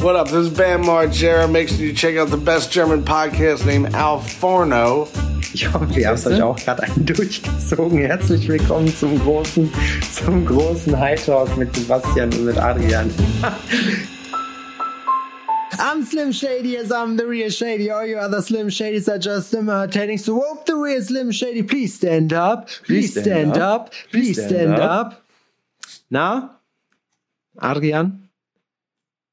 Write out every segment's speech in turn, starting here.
What up? This is Bam Margera. Make sure you check out the best German podcast named Al Forno. Ich hoffe, ihr habt euch auch gerade einen durchgezogen. Herzlich willkommen zum großen, zum großen High Talk mit Sebastian und mit Adrian. I'm Slim Shady as I'm the real Shady. All you other Slim Shadys are just imitating. So whoop the real Slim Shady. Please stand up. Please stand up. Please stand up. Na? Adrian?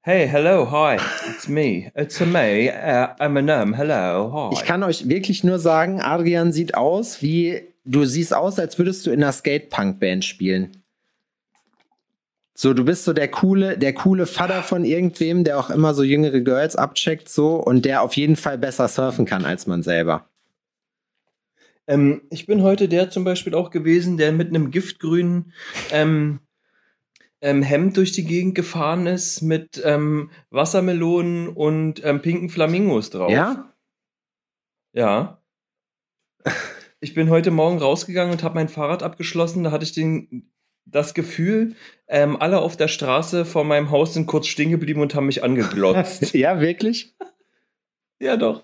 Hey, hello, hi, it's me. It's a me, uh, Eminem, hello, hi. Ich kann euch wirklich nur sagen, Adrian sieht aus wie, du siehst aus, als würdest du in einer Skatepunk-Band spielen. So, du bist so der coole, der coole Vater von irgendwem, der auch immer so jüngere Girls abcheckt, so, und der auf jeden Fall besser surfen kann als man selber. Ähm, ich bin heute der zum Beispiel auch gewesen, der mit einem giftgrünen ähm, ähm, Hemd durch die Gegend gefahren ist mit ähm, Wassermelonen und ähm, pinken Flamingos drauf. Ja? Ja. Ich bin heute Morgen rausgegangen und habe mein Fahrrad abgeschlossen. Da hatte ich den, das Gefühl, ähm, alle auf der Straße vor meinem Haus sind kurz stehen geblieben und haben mich angeglotzt. ja, wirklich? ja, doch.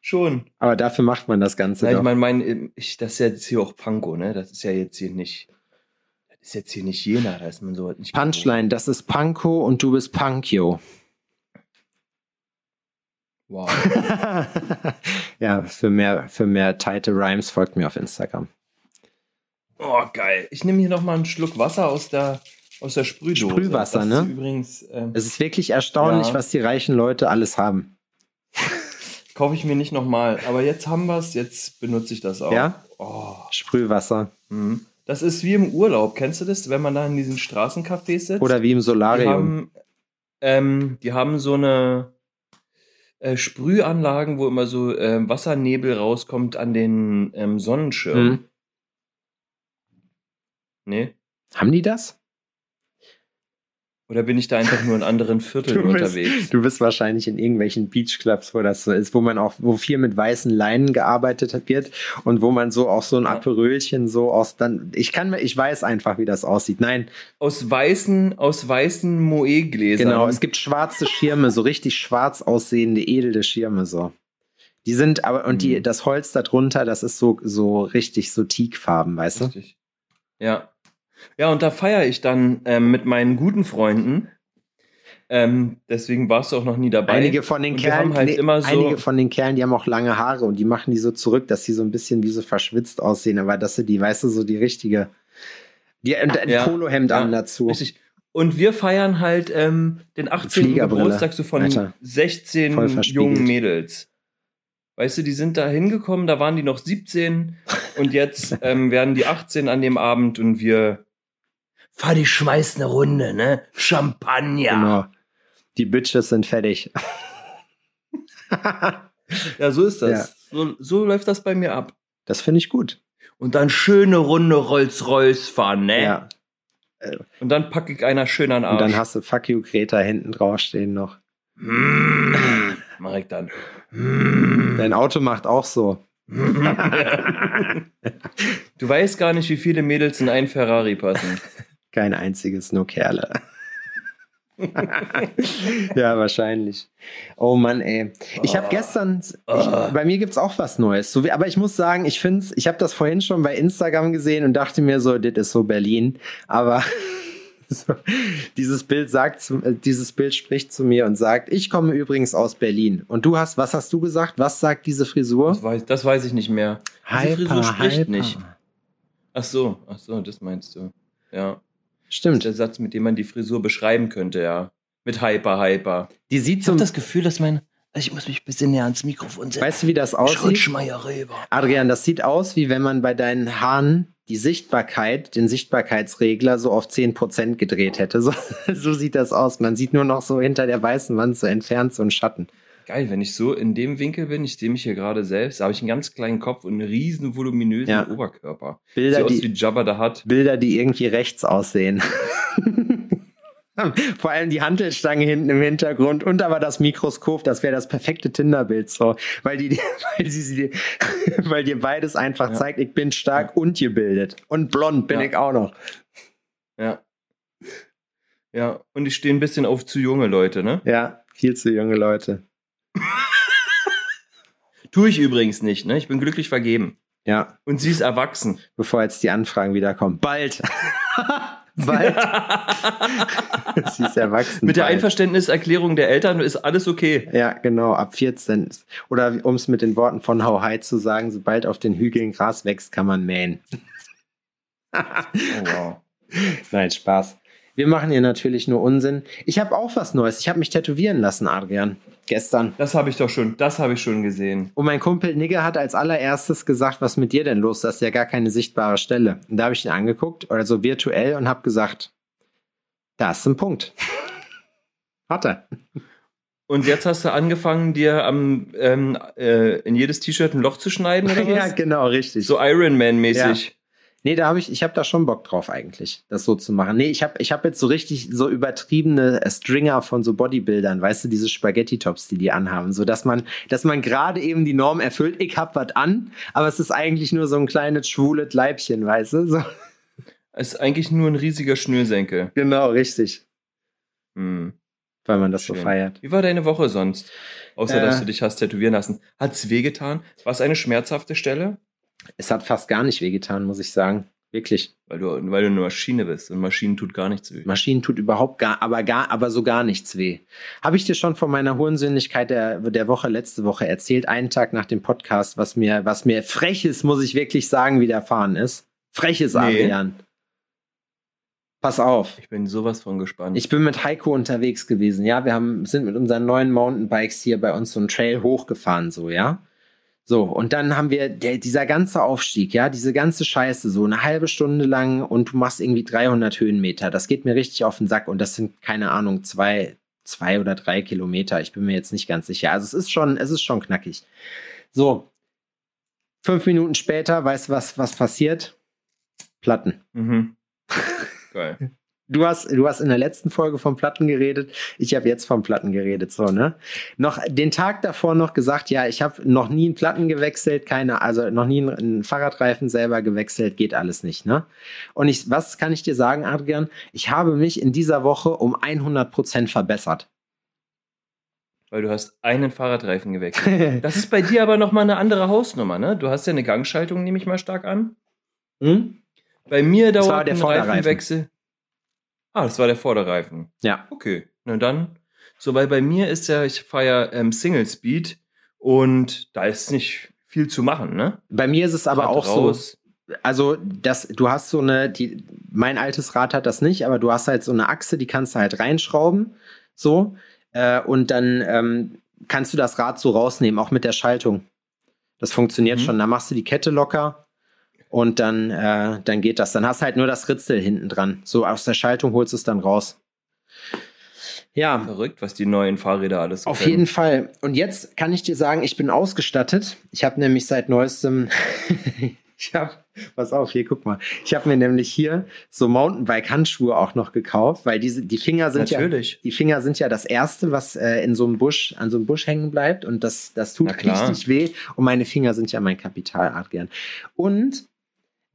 Schon. Aber dafür macht man das Ganze. Ja, doch. ich meine, mein, ich, das ist ja jetzt hier auch Panko, ne? Das ist ja jetzt hier nicht. Ist jetzt hier nicht Jena, da ist man so nicht. Punchline, das ist Panko und du bist Punkio. Wow. ja, für mehr, für mehr tighte Rhymes folgt mir auf Instagram. Oh, geil. Ich nehme hier nochmal einen Schluck Wasser aus der, aus der Sprühdose. Sprühwasser, das ne? Übrigens, ähm, Es ist wirklich erstaunlich, Ja. was die reichen Leute alles haben. kaufe ich mir nicht nochmal. Aber jetzt haben wir es, jetzt benutze ich das auch. Ja? Oh. Sprühwasser. Mhm. Das ist wie im Urlaub. Kennst du das, wenn man da in diesen Straßencafés sitzt? Oder wie im die Solarium. haben, ähm, die haben so eine äh, Sprühanlagen, wo immer so ähm, Wassernebel rauskommt an den ähm, Sonnenschirm. Mhm. Nee? Haben die das? Oder bin ich da einfach nur in anderen Vierteln Du bist, unterwegs? du bist wahrscheinlich in irgendwelchen Beachclubs, wo das so ist, wo man auch, wo viel mit weißen Leinen gearbeitet wird und wo man so auch so ein Ja. Aperölchen so aus dann, ich kann mir, ich weiß einfach, wie das aussieht. Nein, Aus weißen, aus weißen Moe-Gläsern. genau, es gibt schwarze Schirme, so richtig schwarz aussehende, edle Schirme so. Die sind aber, und die, Mhm. das Holz darunter, das ist so, so richtig so Teakfarben, weißt du? Richtig. Ja. Ja, und da feiere ich dann ähm, mit meinen guten Freunden. Ähm, deswegen warst du auch noch nie dabei. Einige von den Kerlen, haben halt nee, immer so- einige von den Kerlen, die haben auch lange Haare und die machen die so zurück, dass sie so ein bisschen wie so verschwitzt aussehen, aber dass sie die, weißt du, so die richtige, die und ein Ja, Polohemd ja, an dazu. Richtig. Und wir feiern halt ähm, den 18. Fliegerbrille. Geburtstag so von Alter. 16 Voll verspiegelt. jungen Mädels. Weißt du, die sind da hingekommen, da waren die noch 17 und jetzt ähm, werden die 18 an dem Abend und wir fahr die schmeiß eine Runde, ne? Champagner. Genau. Die Bitches sind fertig. Ja, so ist das. So, so läuft das bei mir ab. das finde ich gut. Und dann schöne Runde Rolls-Royce fahren, ne? Ja. Und dann packe ich einer schön an den Und Arsch. dann hast du Fuck you Greta hinten draufstehen noch. Mm, mach ich dann. Mm. Dein Auto macht auch so. Du weißt gar nicht, wie viele Mädels in einen Ferrari passen. Kein einziges, nur Kerle. ja, wahrscheinlich. Oh Mann, ey. Ich habe Oh. gestern, ich, Oh. bei mir gibt's auch was Neues. So wie, aber ich muss sagen, ich finde ich habe das vorhin schon bei Instagram gesehen und dachte mir so, das ist so Berlin. Aber so, dieses Bild sagt, äh, dieses Bild spricht zu mir und sagt, ich komme übrigens aus Berlin. Und du hast, was hast du gesagt? Was sagt diese Frisur? Das weiß, das weiß ich nicht mehr. Diese Frisur spricht nicht. Ach so, ach so, das meinst du. Ja. Das ist Stimmt. der Satz, mit dem man die Frisur beschreiben könnte, ja. Mit Hyper, Hyper. Die sieht Ich so, habe das Gefühl, dass mein. Ich muss mich ein bisschen näher ans Mikrofon setzen. weißt du, wie das aussieht? Adrian, das sieht aus, wie wenn man bei deinen Haaren die Sichtbarkeit, den Sichtbarkeitsregler so auf 10% gedreht hätte. So, so sieht das aus. Man sieht nur noch so hinter der weißen Wand so entfernt so einen Schatten. Geil, wenn ich so in dem Winkel bin, ich sehe mich hier gerade selbst, da habe ich einen ganz kleinen Kopf und einen riesen voluminösen Ja. Oberkörper. Bilder, Sieht aus die- wie Jabba da hat. Bilder, die irgendwie rechts aussehen. Vor allem die Hantelstange hinten im Hintergrund und aber das Mikroskop, das wäre das perfekte Tinderbild so, weil die, weil sie, weil dir beides einfach Ja. zeigt, ich bin stark und gebildet und blond bin Ja. ich auch noch. Ja. Ja, und ich stehe ein bisschen auf zu junge Leute, ne? Ja, Viel zu junge Leute. Tue ich übrigens nicht, ne? Ich bin glücklich vergeben. Ja, Und sie ist erwachsen. bevor jetzt die Anfragen wieder kommen. Bald. Bald. Sie ist erwachsen. Mit der bald. Einverständniserklärung der Eltern ist alles okay. Ja, genau, ab 14. Oder um es mit den Worten von How High zu sagen, sobald auf den Hügeln Gras wächst, kann man mähen. Oh, wow. Nein, Spaß. Wir machen hier natürlich nur Unsinn. Ich habe auch was Neues. Ich habe mich tätowieren lassen, Adrian. Gestern. Das habe ich doch schon, das habe ich schon gesehen. Und mein Kumpel Nigger hat als allererstes gesagt, was mit dir denn los? Das ist ja gar keine sichtbare Stelle. Und da habe ich ihn angeguckt, also virtuell, und habe gesagt, da ist ein Punkt. Hat er. Und jetzt hast du angefangen, dir am, ähm, äh, in jedes T-Shirt ein Loch zu schneiden oder Ja, was? genau, richtig. So Iron Man-mäßig. Nee, da habe ich, ich habe da schon Bock drauf eigentlich, das so zu machen. Nee, ich habe ich hab jetzt so richtig so übertriebene Stringer von so Bodybuildern, weißt du, diese Spaghetti-Tops, die die anhaben, so dass man, dass man gerade eben die Norm erfüllt, ich hab was an, aber es ist eigentlich nur so ein kleines schwules Leibchen, weißt du? So. Es ist eigentlich nur ein riesiger Schnürsenkel. Genau, richtig. Hm. Weil man das so Schön. feiert. Wie war deine Woche sonst? Außer, Äh. dass du dich hast tätowieren lassen. Hat's wehgetan? War es eine schmerzhafte Stelle? Es hat fast gar nicht wehgetan, muss ich sagen. Wirklich. Weil du, weil du eine Maschine bist und Maschinen tut gar nichts weh. Maschinen tut überhaupt gar, aber gar, aber so gar nichts weh. Habe ich dir schon von meiner Hurensöhnlichkeit der, der Woche, letzte Woche erzählt, einen Tag nach dem Podcast, was mir, was mir freches, muss ich wirklich sagen, widerfahren ist? Freches, Nee. Adrian. Pass auf. Ich bin sowas von gespannt. Ich bin mit Heiko unterwegs gewesen, ja. Wir haben, sind mit unseren neuen Mountainbikes hier bei uns so einen Trail hochgefahren, so, ja. So, und dann haben wir der, dieser ganze Aufstieg, ja, diese ganze Scheiße, so eine halbe Stunde lang und du machst irgendwie 300 Höhenmeter. Das geht mir richtig auf den Sack und das sind, keine Ahnung, zwei, zwei oder drei Kilometer. Ich bin mir jetzt nicht ganz sicher. Also es ist schon, es ist schon knackig. So, fünf Minuten später, weißt du, was, was passiert? Platten. mhm. Geil. Du hast, du hast in der letzten Folge vom Platten geredet. Ich habe jetzt vom Platten geredet, so, ne? Noch den Tag davor noch gesagt, ja, ich habe noch nie einen Platten gewechselt, keine, also noch nie einen, Fahrradreifen selber gewechselt, geht alles nicht, ne? Und ich, was kann ich dir sagen, Adrian? Ich habe mich in dieser Woche um 100 Prozent verbessert. Weil du hast einen Fahrradreifen gewechselt. Das ist bei dir aber nochmal eine andere Hausnummer, ne? Du hast ja eine Gangschaltung, nehme ich mal stark an. hm? Bei mir dauert der ein Vorderreifen. Reifenwechsel. Ah, das war der Vorderreifen. Ja. Okay, na dann. So, weil bei mir ist ja, ich fahre ja ähm, Single Speed und da ist nicht viel zu machen, ne? Bei mir ist es aber Rad auch raus. so, also das, du hast so eine, die, mein altes Rad hat das nicht, aber du hast halt so eine Achse, die kannst du halt reinschrauben, so, äh, und dann ähm, kannst du das Rad so rausnehmen, auch mit der Schaltung. Das funktioniert Mhm. schon. Da machst du die Kette locker und dann, äh, dann geht das. Dann hast du halt nur das Ritzel hinten dran. So aus der Schaltung holst du es dann raus. Ja, Verrückt, was die neuen Fahrräder alles auf können. jeden Fall. Und jetzt kann ich dir sagen, ich bin ausgestattet. Ich habe nämlich seit neuestem, ich habe, pass auf, hier guck mal. Ich habe mir nämlich hier so Mountainbike-Handschuhe auch noch gekauft, weil diese, die Finger sind ja, Natürlich. die Finger sind ja das erste, was äh, in so einem Busch, an so einem Busch hängen bleibt und das, das tut richtig weh. Und meine Finger sind ja mein Kapital, Adrian. Und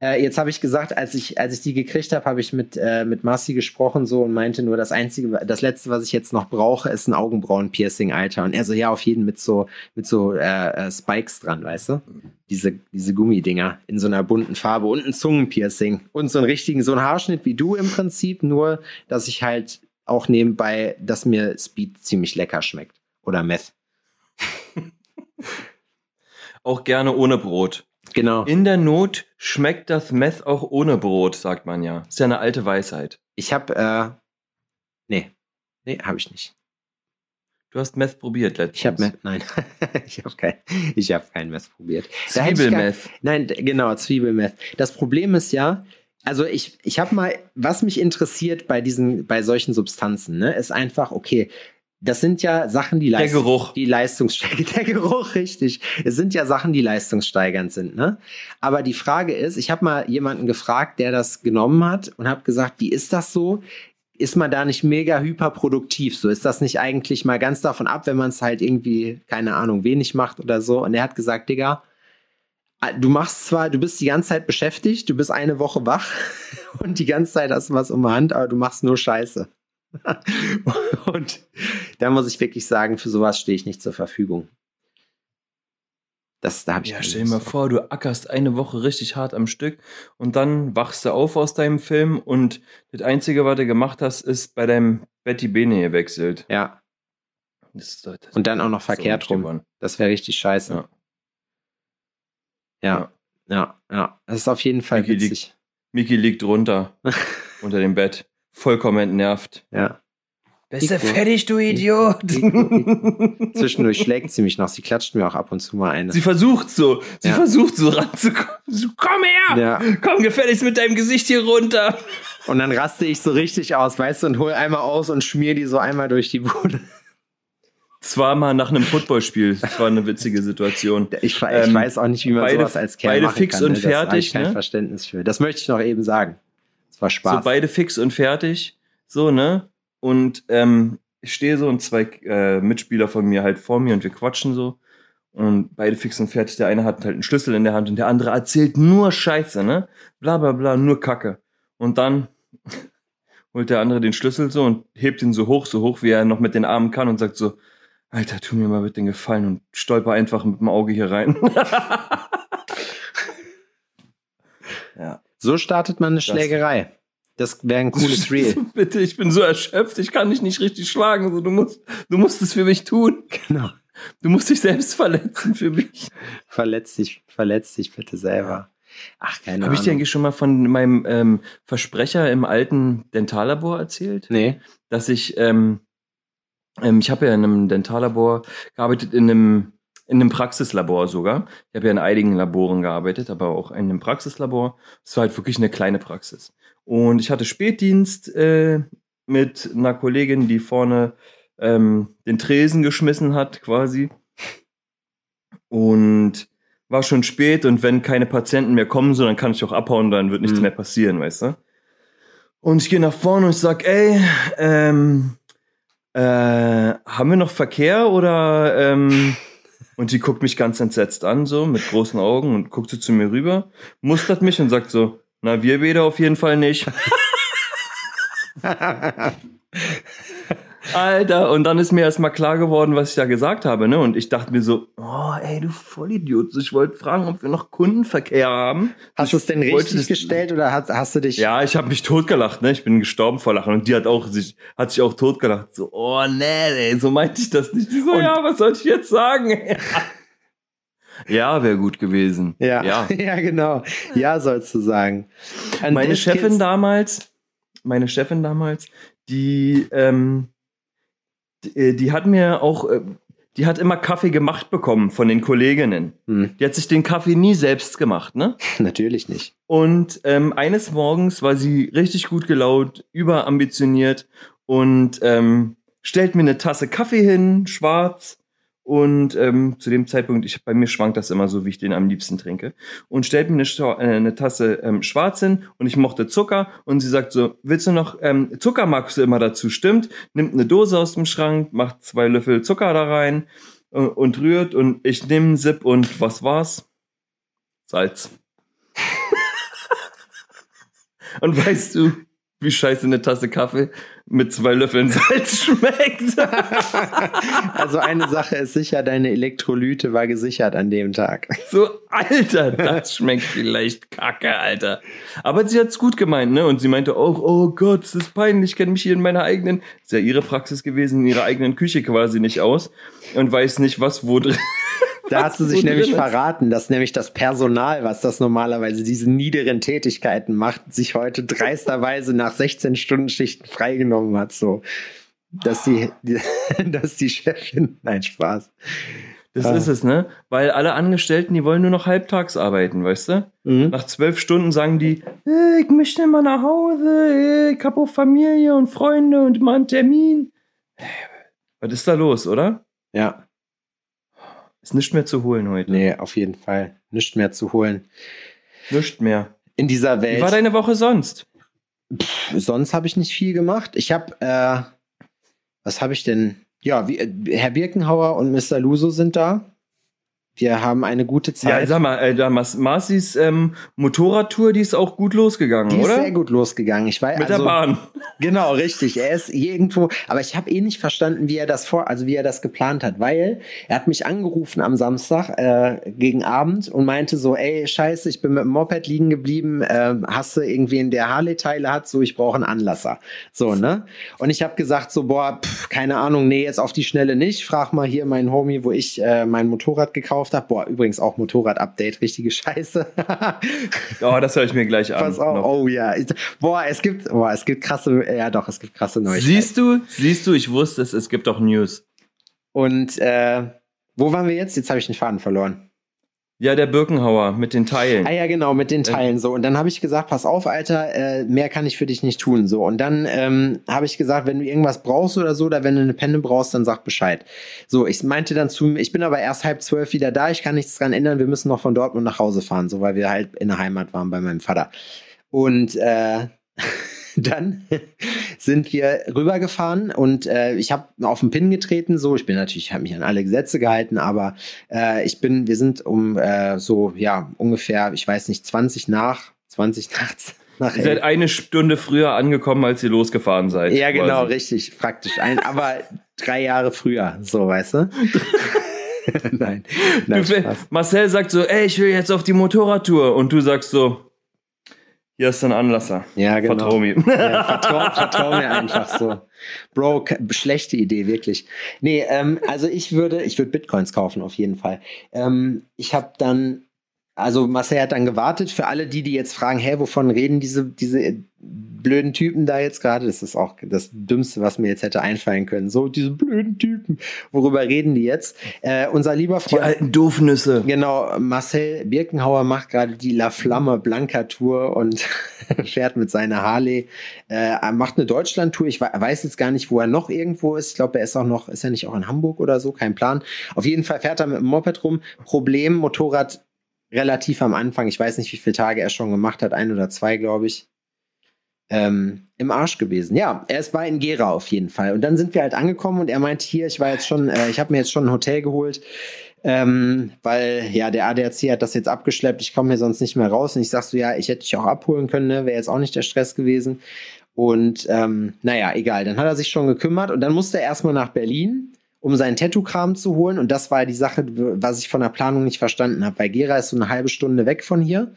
äh, jetzt habe ich gesagt, als ich, als ich die gekriegt habe, habe ich mit, äh, mit Marci gesprochen so und meinte nur, das einzige, das letzte, was ich jetzt noch brauche, ist ein Augenbrauen-Piercing, Alter. Und er so, ja, auf jeden mit so, mit so äh, äh, Spikes dran, weißt du? Diese, diese Gummidinger in so einer bunten Farbe und ein Zungenpiercing. Und so einen richtigen, so einen Haarschnitt wie du im Prinzip, nur, dass ich halt auch nebenbei, dass mir Speed ziemlich lecker schmeckt. Oder Meth. Auch gerne ohne Brot. Genau. In der Not schmeckt das Meth auch ohne Brot, sagt man ja. Ist ja eine alte Weisheit. Ich habe, äh, nee, nee, habe ich nicht. Du hast Meth probiert letztens. Ich habe Meth, nein, ich habe kein, ich habe kein Meth probiert. Zwiebelmeth. Nein, genau, Zwiebelmeth. Das Problem ist ja, also ich, ich habe mal, was mich interessiert bei diesen, bei solchen Substanzen, ne, ist einfach, okay, das sind ja Sachen, die Der Leistung, Geruch. die leistungssteigernd, der Geruch, richtig. Es sind ja Sachen, die leistungssteigernd sind, ne? Aber die Frage ist, ich habe mal jemanden gefragt, der das genommen hat und habe gesagt, wie ist das so? Ist man da nicht mega hyperproduktiv? So ist das nicht eigentlich mal ganz davon ab, wenn man es halt irgendwie, keine Ahnung, wenig macht oder so? Und er hat gesagt, Digga, Ah, du machst zwar, du bist die ganze Zeit beschäftigt, du bist eine Woche wach und die ganze Zeit hast du was um die Hand, aber du machst nur Scheiße. und da muss ich wirklich sagen, für sowas stehe ich nicht zur Verfügung. Das, da habe ich Ja, stell dir mal vor, du ackerst eine Woche richtig hart am Stück und dann wachst du auf aus deinem Film und das Einzige, was du gemacht hast, ist bei deinem Betty Bene gewechselt. Ja, Das das und dann auch noch verkehrt nicht rum. gewonnen. Das wäre richtig scheiße. Ja. Ja, ja, ja. Das ist auf jeden Fall liegt- witzig. Miki liegt runter unter dem Bett, vollkommen entnervt. Ja. Bist du fertig, du Idiot? Zwischendurch schlägt sie mich noch. Sie klatscht mir auch ab und zu mal eine. Sie versucht so, sie Ja. versucht so ranzukommen. So, komm her! Ja. Komm gefälligst mit deinem Gesicht hier runter. Und dann raste ich so richtig aus, weißt du, und hol einmal aus und schmier die so einmal durch die Bude. Es war mal nach einem Footballspiel. Das war eine witzige Situation. Ich, ich Ähm, weiß auch nicht, wie man beide- sowas als Kerl beide machen fix kann. und ne? Das habe fertig, ich kein ne? Verständnis für. Das möchte ich noch eben sagen. Es war So Spaß. beide fix und fertig. So, ne? Und ähm, ich stehe so und zwei äh, Mitspieler von mir halt vor mir und wir quatschen so. Und beide fix und fertig. Der eine hat halt einen Schlüssel in der Hand und der andere erzählt nur Scheiße, ne? Bla bla bla, nur Kacke. Und dann holt der andere den Schlüssel so und hebt ihn so hoch, so hoch, wie er noch mit den Armen kann und sagt so, Alter, tu mir mal bitte den Gefallen und stolper einfach mit dem Auge hier rein. ja. So startet man eine Schlägerei. Das wäre ein cooles Reel. Bitte, ich bin so erschöpft, ich kann dich nicht richtig schlagen. So, du, musst, du musst es für mich tun. Genau. Du musst dich selbst verletzen für mich. Verletz dich, verletz dich bitte selber. Ach, keine Habe ich dir Ahnung. eigentlich schon mal von meinem ähm, Versprecher im alten Dentallabor erzählt? Nee. Dass ich, ähm, ähm, ich habe ja in einem Dentallabor gearbeitet, in einem, in einem Praxislabor sogar. Ich habe ja in einigen Laboren gearbeitet, aber auch in einem Praxislabor. Es war halt wirklich eine kleine Praxis. Und ich hatte Spätdienst äh, mit einer Kollegin, die vorne ähm, den Tresen geschmissen hat, quasi. Und war schon spät und wenn keine Patienten mehr kommen, so, dann kann ich auch abhauen, dann wird nichts Mhm. mehr passieren, weißt du? Und ich gehe nach vorne und ich sag, ey, ähm, äh, haben wir noch Verkehr oder ähm, und die guckt mich ganz entsetzt an, so mit großen Augen und guckt so zu mir rüber, mustert mich und sagt so, na, wir beide auf jeden Fall nicht. Alter, und dann ist mir erstmal klar geworden, was ich da gesagt habe, ne? Und ich dachte mir so, oh, ey, du Vollidiot. Ich wollte fragen, ob wir noch Kundenverkehr haben. Hast du es denn richtig gestellt oder hast, hast du dich. Ja, ich habe mich totgelacht, ne? Ich bin gestorben vor Lachen. Und die hat auch sich, hat sich auch totgelacht. So, oh nee, ey, so meinte ich das nicht. Die so, Und- ja, was soll ich jetzt sagen? ja, wäre gut gewesen. Ja, ja. ja. genau. Ja, sollst du sagen. And meine Chefin damals, meine Chefin damals, die, ähm, die, äh, die hat mir auch, äh, die hat immer Kaffee gemacht bekommen von den Kolleginnen. Hm, Die hat sich den Kaffee nie selbst gemacht, ne? natürlich nicht. Und ähm, eines Morgens war sie richtig gut gelaunt, überambitioniert und ähm, stellt mir eine Tasse Kaffee hin, schwarz. Und ähm, zu dem Zeitpunkt, ich, bei mir schwankt das immer so, wie ich den am liebsten trinke. Und stellt mir eine, äh, eine Tasse ähm, schwarz hin und ich mochte Zucker. Und sie sagt so, willst du noch, ähm, Zucker magst du immer dazu, stimmt? Nimmt eine Dose aus dem Schrank, macht zwei Löffel Zucker da rein äh, und rührt. Und ich nehme einen Sip und was war's? Salz. Und weißt du, wie scheiße eine Tasse Kaffee mit zwei Löffeln Salz schmeckt? Also eine Sache ist sicher, deine Elektrolyte war gesichert an dem Tag. So, Alter, das schmeckt vielleicht kacke, Alter. Aber sie hat's gut gemeint, ne? Und sie meinte auch, oh Gott, das ist peinlich, ich kenne mich hier in meiner eigenen, ist ja ihre Praxis gewesen, in ihrer eigenen Küche quasi nicht aus und weiß nicht, was wo drin. Da hat sie sich nämlich verraten, dass nämlich das Personal, was das normalerweise diese niederen Tätigkeiten macht, sich heute dreisterweise nach 16 Stunden Schichten freigenommen hat, so. Dass die, dass die Chefin, nein, Spaß. Das Ah. ist es, ne? Weil alle Angestellten, die wollen nur noch halbtags arbeiten, weißt du? Mhm. Nach zwölf Stunden sagen die, äh, ich möchte mal nach Hause, äh, ich hab auch Familie und Freunde und mal einen Termin. Was ist da los, oder? Ja, Ist nichts mehr zu holen heute. nee, auf jeden Fall. Nichts mehr zu holen. Nichts mehr. In dieser Wie Welt. war deine Woche sonst? Sonst habe ich nicht viel gemacht. Ich habe, äh, was habe ich denn? Ja, wie, äh, Herr Birkenhauer und Mr. Luso sind da. Wir haben eine gute Zeit. Ja, sag mal, äh, da Mas Marcis ähm, Motorradtour, die ist auch gut losgegangen, die ist oder? sehr gut losgegangen. Ich weiß, Mit also, der Bahn. Genau, richtig. Er ist irgendwo, aber ich habe eh nicht verstanden, wie er das vor, also wie er das geplant hat, weil er hat mich angerufen am Samstag äh, gegen Abend und meinte so, ey, scheiße, ich bin mit dem Moped liegen geblieben, äh, hast du irgendwen, der Harley-Teile hat, so, ich brauche einen Anlasser. So, ne? Und ich habe gesagt so, boah, pff, keine Ahnung, nee, jetzt auf die Schnelle nicht. Frag mal hier meinen Homie, wo ich äh, mein Motorrad gekauft habe. Boah, übrigens auch Motorrad-Update, richtige Scheiße. Oh, das höre ich mir gleich an. Pass auf, oh ja. Boah, es gibt, boah, es gibt krasse, ja doch, es gibt krasse Neuigkeiten. Siehst du, siehst du, ich wusste es, es gibt auch News. Und äh, wo waren wir jetzt? Jetzt habe ich den Faden verloren. Ja, der Birkenhauer mit den Teilen. Ah ja, genau, mit den Teilen so. Und dann habe ich gesagt, pass auf, Alter, äh, mehr kann ich für dich nicht tun. So. Und dann ähm, habe ich gesagt, wenn du irgendwas brauchst oder so, oder wenn du eine Penne brauchst, dann sag Bescheid. So, ich meinte dann zu ihm, ich bin aber erst halb zwölf wieder da, ich kann nichts dran ändern, wir müssen noch von Dortmund nach Hause fahren, so weil wir halt in der Heimat waren bei meinem Vater. Und äh, dann sind wir rübergefahren und äh, ich habe auf den Pin getreten. So, ich bin natürlich, habe mich an alle Gesetze gehalten, aber äh, ich bin, wir sind um äh, so ja ungefähr, ich weiß nicht, 20 nach, 20 nachts nach Ihr seid eine Stunde früher angekommen, als ihr losgefahren seid. Ja, genau, quasi. richtig, praktisch. Ein, aber drei Jahre früher, so weißt du. nein, nein, Du. Marcel sagt so, ey, ich will jetzt auf die Motorradtour. Und du sagst so, hier ist ein Anlasser. Ja, genau. Vertrau mir. Ja, vertrau, vertrau mir einfach so. Bro, schlechte Idee, wirklich. Nee, ähm, also ich würde, ich würde Bitcoins kaufen, auf jeden Fall. Ähm, ich habe dann, also Marcel hat dann gewartet, für alle die, die jetzt fragen, hä, wovon reden diese, diese blöden Typen da jetzt gerade? Das ist auch das Dümmste, was mir jetzt hätte einfallen können. So, diese blöden Typen. Worüber reden die jetzt? Äh, unser lieber Die Freund. alten Doofnüsse. Genau, Marcel Birkenhauer macht gerade die La Flamme Blanca Tour und fährt mit seiner Harley, äh, er macht eine Deutschland-Tour. Ich we- weiß jetzt gar nicht, wo er noch irgendwo ist. Ich glaube, er ist auch noch, ist er nicht auch in Hamburg oder so? Kein Plan. Auf jeden Fall fährt er mit dem Moped rum. Problem, Motorrad relativ am Anfang. Ich weiß nicht, wie viele Tage er schon gemacht hat. Ein oder zwei, glaube ich. Ähm, im Arsch gewesen. Ja, er ist bei in Gera auf jeden Fall. Und dann sind wir halt angekommen und er meinte hier, ich war jetzt schon, äh, ich habe mir jetzt schon ein Hotel geholt, ähm, weil ja der ADAC hat das jetzt abgeschleppt, ich komme hier sonst nicht mehr raus. Und ich sag so, ja, ich hätte dich auch abholen können, ne? wäre jetzt auch nicht der Stress gewesen. Und ähm, naja, egal, dann hat er sich schon gekümmert und dann musste er erstmal nach Berlin, um seinen Tattoo-Kram zu holen. Und das war die Sache, was ich von der Planung nicht verstanden habe, weil Gera ist so eine halbe Stunde weg von hier.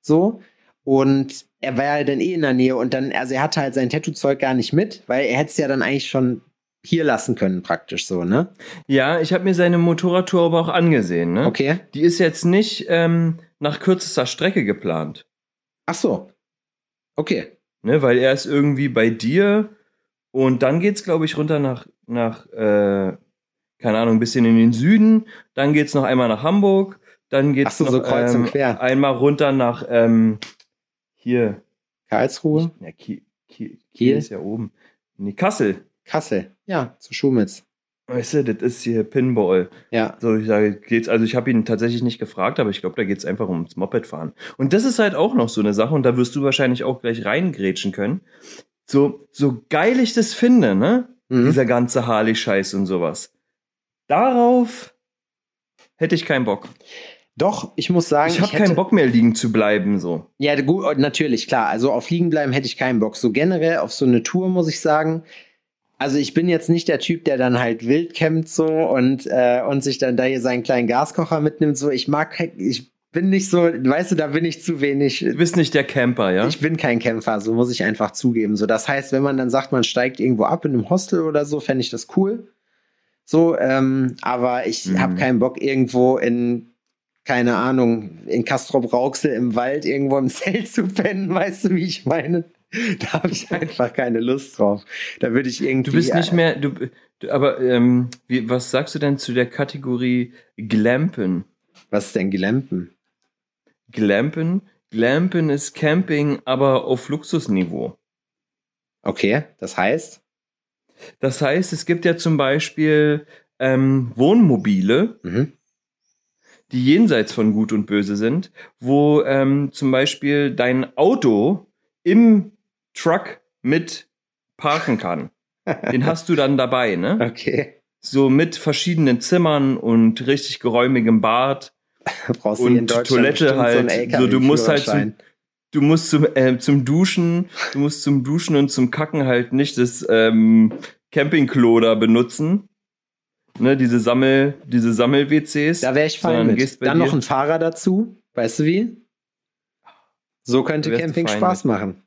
So. Und er war ja dann eh in der Nähe und dann, also er hatte halt sein Tattoo-Zeug gar nicht mit, weil er hätte es ja dann eigentlich schon hier lassen können, praktisch so, ne? Ja, ich habe mir seine Motorradtour aber auch angesehen. Ne? Okay. Die ist jetzt nicht ähm, nach kürzester Strecke geplant. Ach so. Okay. Ne? Weil er ist irgendwie bei dir und dann geht's, glaube ich, runter nach, nach äh, keine Ahnung, ein bisschen in den Süden. Dann geht's noch einmal nach Hamburg. Dann geht's Ach so, noch so kreuz und ähm, quer. einmal runter nach ähm, hier. Karlsruhe, Ja, Kiel, Kiel, Kiel Kiel? ist ja oben. Nee, Kassel. Kassel. Ja, zu Schumitz. Weißt du, das ist hier Pinball. Ja. So, ich sage, geht's, also ich habe ihn tatsächlich nicht gefragt, aber ich glaube, da geht's einfach ums Mopedfahren. Und das ist halt auch noch so eine Sache, und da wirst du wahrscheinlich auch gleich reingrätschen können. So, so geil ich das finde, ne? Mhm. Dieser ganze Harley-Scheiß und sowas. Darauf hätte ich keinen Bock. Doch, ich muss sagen, Ich habe keinen Bock mehr liegen zu bleiben, so. Ja, gut, natürlich, klar. Also auf Liegen bleiben hätte ich keinen Bock. So generell auf so eine Tour muss ich sagen. Also ich bin jetzt nicht der Typ, der dann halt wild campt so und, äh, und sich dann da hier seinen kleinen Gaskocher mitnimmt. So, ich mag, ich bin nicht so, weißt du, da bin ich zu wenig. Du bist nicht der Camper, ja? Ich bin kein Kämpfer, so muss ich einfach zugeben. So, das heißt, wenn man dann sagt, man steigt irgendwo ab in einem Hostel oder so, fände ich das cool. So, ähm, aber ich Mhm. habe keinen Bock irgendwo in, keine Ahnung, in Castrop Rauxel im Wald irgendwo im Zelt zu pennen, weißt du, wie ich meine? Da habe ich einfach keine Lust drauf. Da würde ich irgendwie. Du bist nicht mehr, du, aber ähm, wie, was sagst du denn zu der Kategorie Glampen? Was ist denn Gelämpen? Glampen? Glampen ist Camping, aber auf Luxusniveau. Okay, das heißt. Das heißt, es gibt ja zum Beispiel ähm, Wohnmobile, Mhm. die jenseits von Gut und Böse sind, wo ähm, zum Beispiel dein Auto im Truck mit parken kann. Den hast du dann dabei, ne? Okay. so mit verschiedenen Zimmern und richtig geräumigem Bad Brauchst und Toilette halt. So, du musst halt LKW-Führerschein. Du musst zum, äh, zum Duschen, du musst zum Duschen und zum Kacken halt nicht das ähm, Campingklo da benutzen. Ne, diese Sammel, diese Sammel-WCs. Da wäre ich fein mit. Dann dir- noch ein Fahrer dazu. Weißt du wie? So könnte Camping Spaß machen.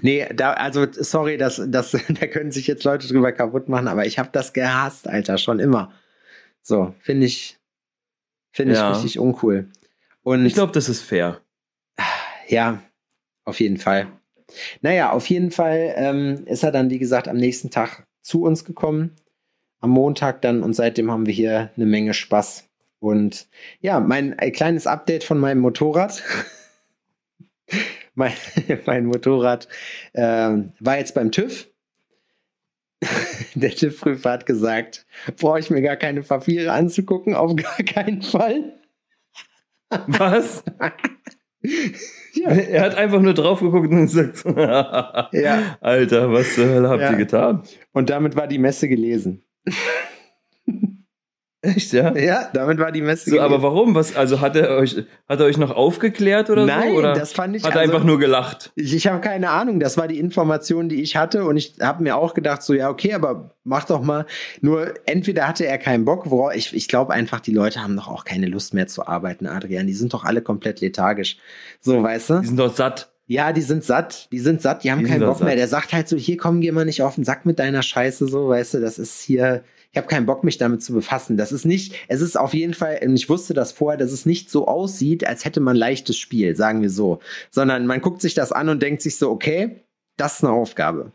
Nee, da, also, sorry, das, das, da können sich jetzt Leute drüber kaputt machen, aber ich habe das gehasst, Alter, schon immer. So, finde ich, finde ich Ja. richtig uncool. Und Ich glaube, das ist fair. Ja, auf jeden Fall. Naja, auf jeden Fall ähm, ist er dann, wie gesagt, am nächsten Tag zu uns gekommen. Am Montag dann und seitdem haben wir hier eine Menge Spaß. Und ja, mein ein kleines Update von meinem Motorrad. mein, mein Motorrad ähm, war jetzt beim TÜV. Der TÜV-Prüfer hat gesagt, brauche ich mir gar keine Papiere anzugucken, auf gar keinen Fall. Was? Ja. Er hat einfach nur drauf geguckt und gesagt, Ja. Alter, was zur Hölle habt Ja. ihr getan? Und damit war die Messe gelesen. Echt, ja? Ja, damit war die Messe So, aber warum? Was, also hat er euch, hat er euch noch aufgeklärt oder Nein, so? Oder das fand ich. hat er also, einfach nur gelacht? Ich, ich habe keine Ahnung. Das war die Information, die ich hatte. Und ich habe mir auch gedacht, so, ja, okay, aber mach doch mal. Nur entweder hatte er keinen Bock, worauf ich, ich glaube einfach, die Leute haben doch auch keine Lust mehr zu arbeiten, Adrian. Die sind doch alle komplett lethargisch. So, weißt du? Die sind doch satt. Ja, die sind satt, die sind satt, die haben Die keinen Bock mehr. satt. Der sagt halt so, hier komm, geh mal nicht auf den Sack mit deiner Scheiße, so, weißt du, das ist hier, ich habe keinen Bock, mich damit zu befassen. Das ist nicht, es ist auf jeden Fall, und ich wusste das vorher, dass es nicht so aussieht, als hätte man leichtes Spiel, sagen wir so. Sondern man guckt sich das an und denkt sich so, okay, das ist eine Aufgabe.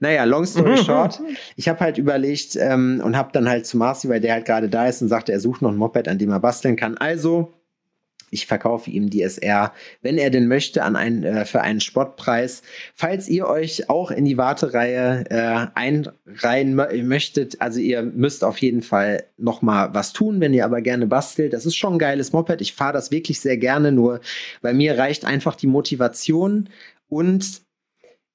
Naja, long story short, ich habe halt überlegt ähm, und habe dann halt zu Marci, weil der halt gerade da ist und sagte, er sucht noch ein Moped, an dem er basteln kann. Also, ich verkaufe ihm die SR, wenn er denn möchte, an einen, äh, für einen Spottpreis. Falls ihr euch auch in die Wartereihe äh, einreihen mö- möchtet, also ihr müsst auf jeden Fall noch mal was tun, wenn ihr aber gerne bastelt. Das ist schon ein geiles Moped. Ich fahre das wirklich sehr gerne, nur bei mir reicht einfach die Motivation und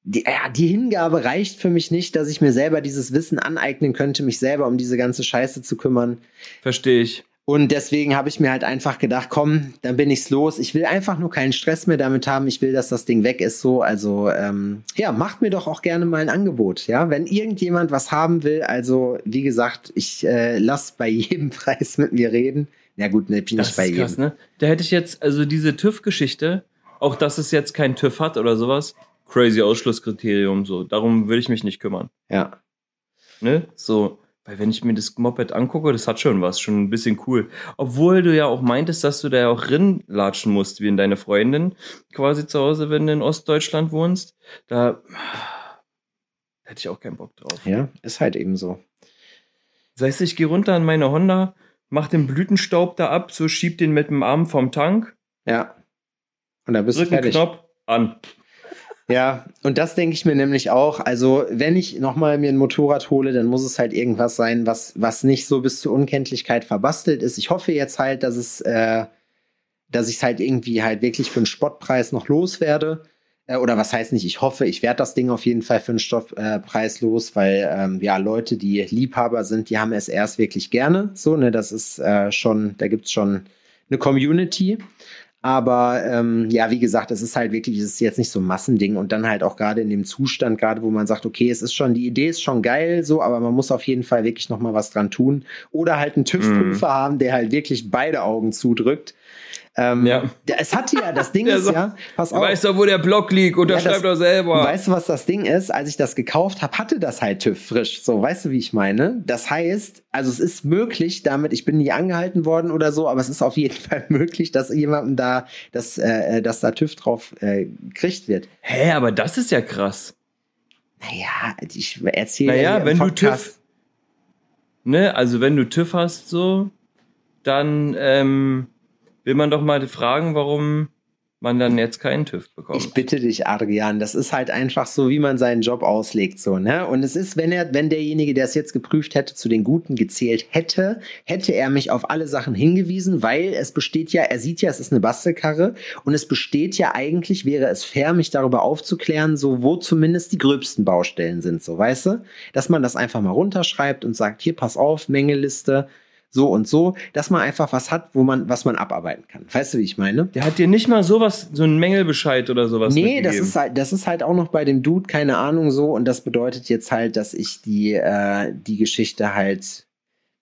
die, ja, die Hingabe reicht für mich nicht, dass ich mir selber dieses Wissen aneignen könnte, mich selber um diese ganze Scheiße zu kümmern. Verstehe ich. Und deswegen habe ich mir halt einfach gedacht, komm, dann bin ich's los. Ich will einfach nur keinen Stress mehr damit haben. Ich will, dass das Ding weg ist. So, also ähm, ja, macht mir doch auch gerne mal ein Angebot. Ja, wenn irgendjemand was haben will, also wie gesagt, ich äh, lass bei jedem Preis mit mir reden. Ja gut, ne, bin Das nicht bei ist krass, jedem. ne? Da hätte ich jetzt, also diese TÜV-Geschichte, auch dass es jetzt kein TÜV hat oder sowas, crazy Ausschlusskriterium, so. Darum würde ich mich nicht kümmern. Ja, Ne? So, weil wenn ich mir das Moped angucke, das hat schon was, schon ein bisschen cool. Obwohl du ja auch meintest, dass du da ja auch rinlatschen musst, wie in deine Freundin quasi zu Hause, wenn du in Ostdeutschland wohnst. Da hätte ich auch keinen Bock drauf. ja, ist halt eben so. Das heißt, ich gehe runter an meine Honda, mach den Blütenstaub da ab, so schieb den mit dem Arm vom Tank, Ja. Und da bist du drück fertig. Knopf, an. Ja, und das denke ich mir nämlich auch. Also, wenn ich nochmal mir ein Motorrad hole, dann muss es halt irgendwas sein, was, was nicht so bis zur Unkenntlichkeit verbastelt ist. Ich hoffe jetzt halt, dass es, äh, dass ich es halt irgendwie halt wirklich für einen Spottpreis noch loswerde. Äh, oder was heißt nicht, ich hoffe, ich werde das Ding auf jeden Fall für einen Stoffpreis los, weil ähm, ja, Leute, die Liebhaber sind, die haben SRs wirklich gerne. So, ne, das ist äh, schon, da gibt's schon eine Community. Aber ähm, ja, wie gesagt, es ist halt wirklich, es ist jetzt nicht so ein Massending und dann halt auch gerade in dem Zustand, gerade wo man sagt, okay, es ist schon, die Idee ist schon geil, so, aber man muss auf jeden Fall wirklich noch mal was dran tun. Oder halt einen TÜV-Prüfer haben, der halt wirklich beide Augen zudrückt. Ähm, Ja. es hat ja, das Ding ist so- ja, pass Du auf. weißt doch, wo der Block liegt, unterschreib Ja, das- doch selber. Weißt du, was das Ding ist? Als ich das gekauft habe, hatte das halt TÜV frisch. So, weißt du, wie ich meine? Das heißt, also es ist möglich damit, ich bin nie angehalten worden oder so, aber es ist auf jeden Fall möglich, dass jemandem da, dass, äh, dass da TÜV drauf äh, gekriegt wird. Hä, aber das ist ja krass. Naja, ich erzähle Naja, wenn du TÜV, ne, also wenn du TÜV hast, so, dann ähm, will man doch mal fragen, warum man dann jetzt keinen TÜV bekommt. Ich bitte dich, Adrian, das ist halt einfach so, wie man seinen Job auslegt, so, ne? Und es ist, wenn er, wenn derjenige, der es jetzt geprüft hätte, zu den Guten gezählt hätte, hätte er mich auf alle Sachen hingewiesen, weil es besteht ja, er sieht ja, es ist eine Bastelkarre und es besteht ja eigentlich, wäre es fair, mich darüber aufzuklären, so, wo zumindest die gröbsten Baustellen sind, so, weißt du? Dass man das einfach mal runterschreibt und sagt, hier, pass auf, Mängeliste, so und so, dass man einfach was hat, wo man, was man abarbeiten kann. Weißt du, wie ich meine? Der hat dir nicht mal sowas, so einen Mängelbescheid oder sowas Nee, das ist halt, das ist halt auch noch bei dem Dude, keine Ahnung so. Und das bedeutet jetzt halt, dass ich die, äh, die Geschichte halt,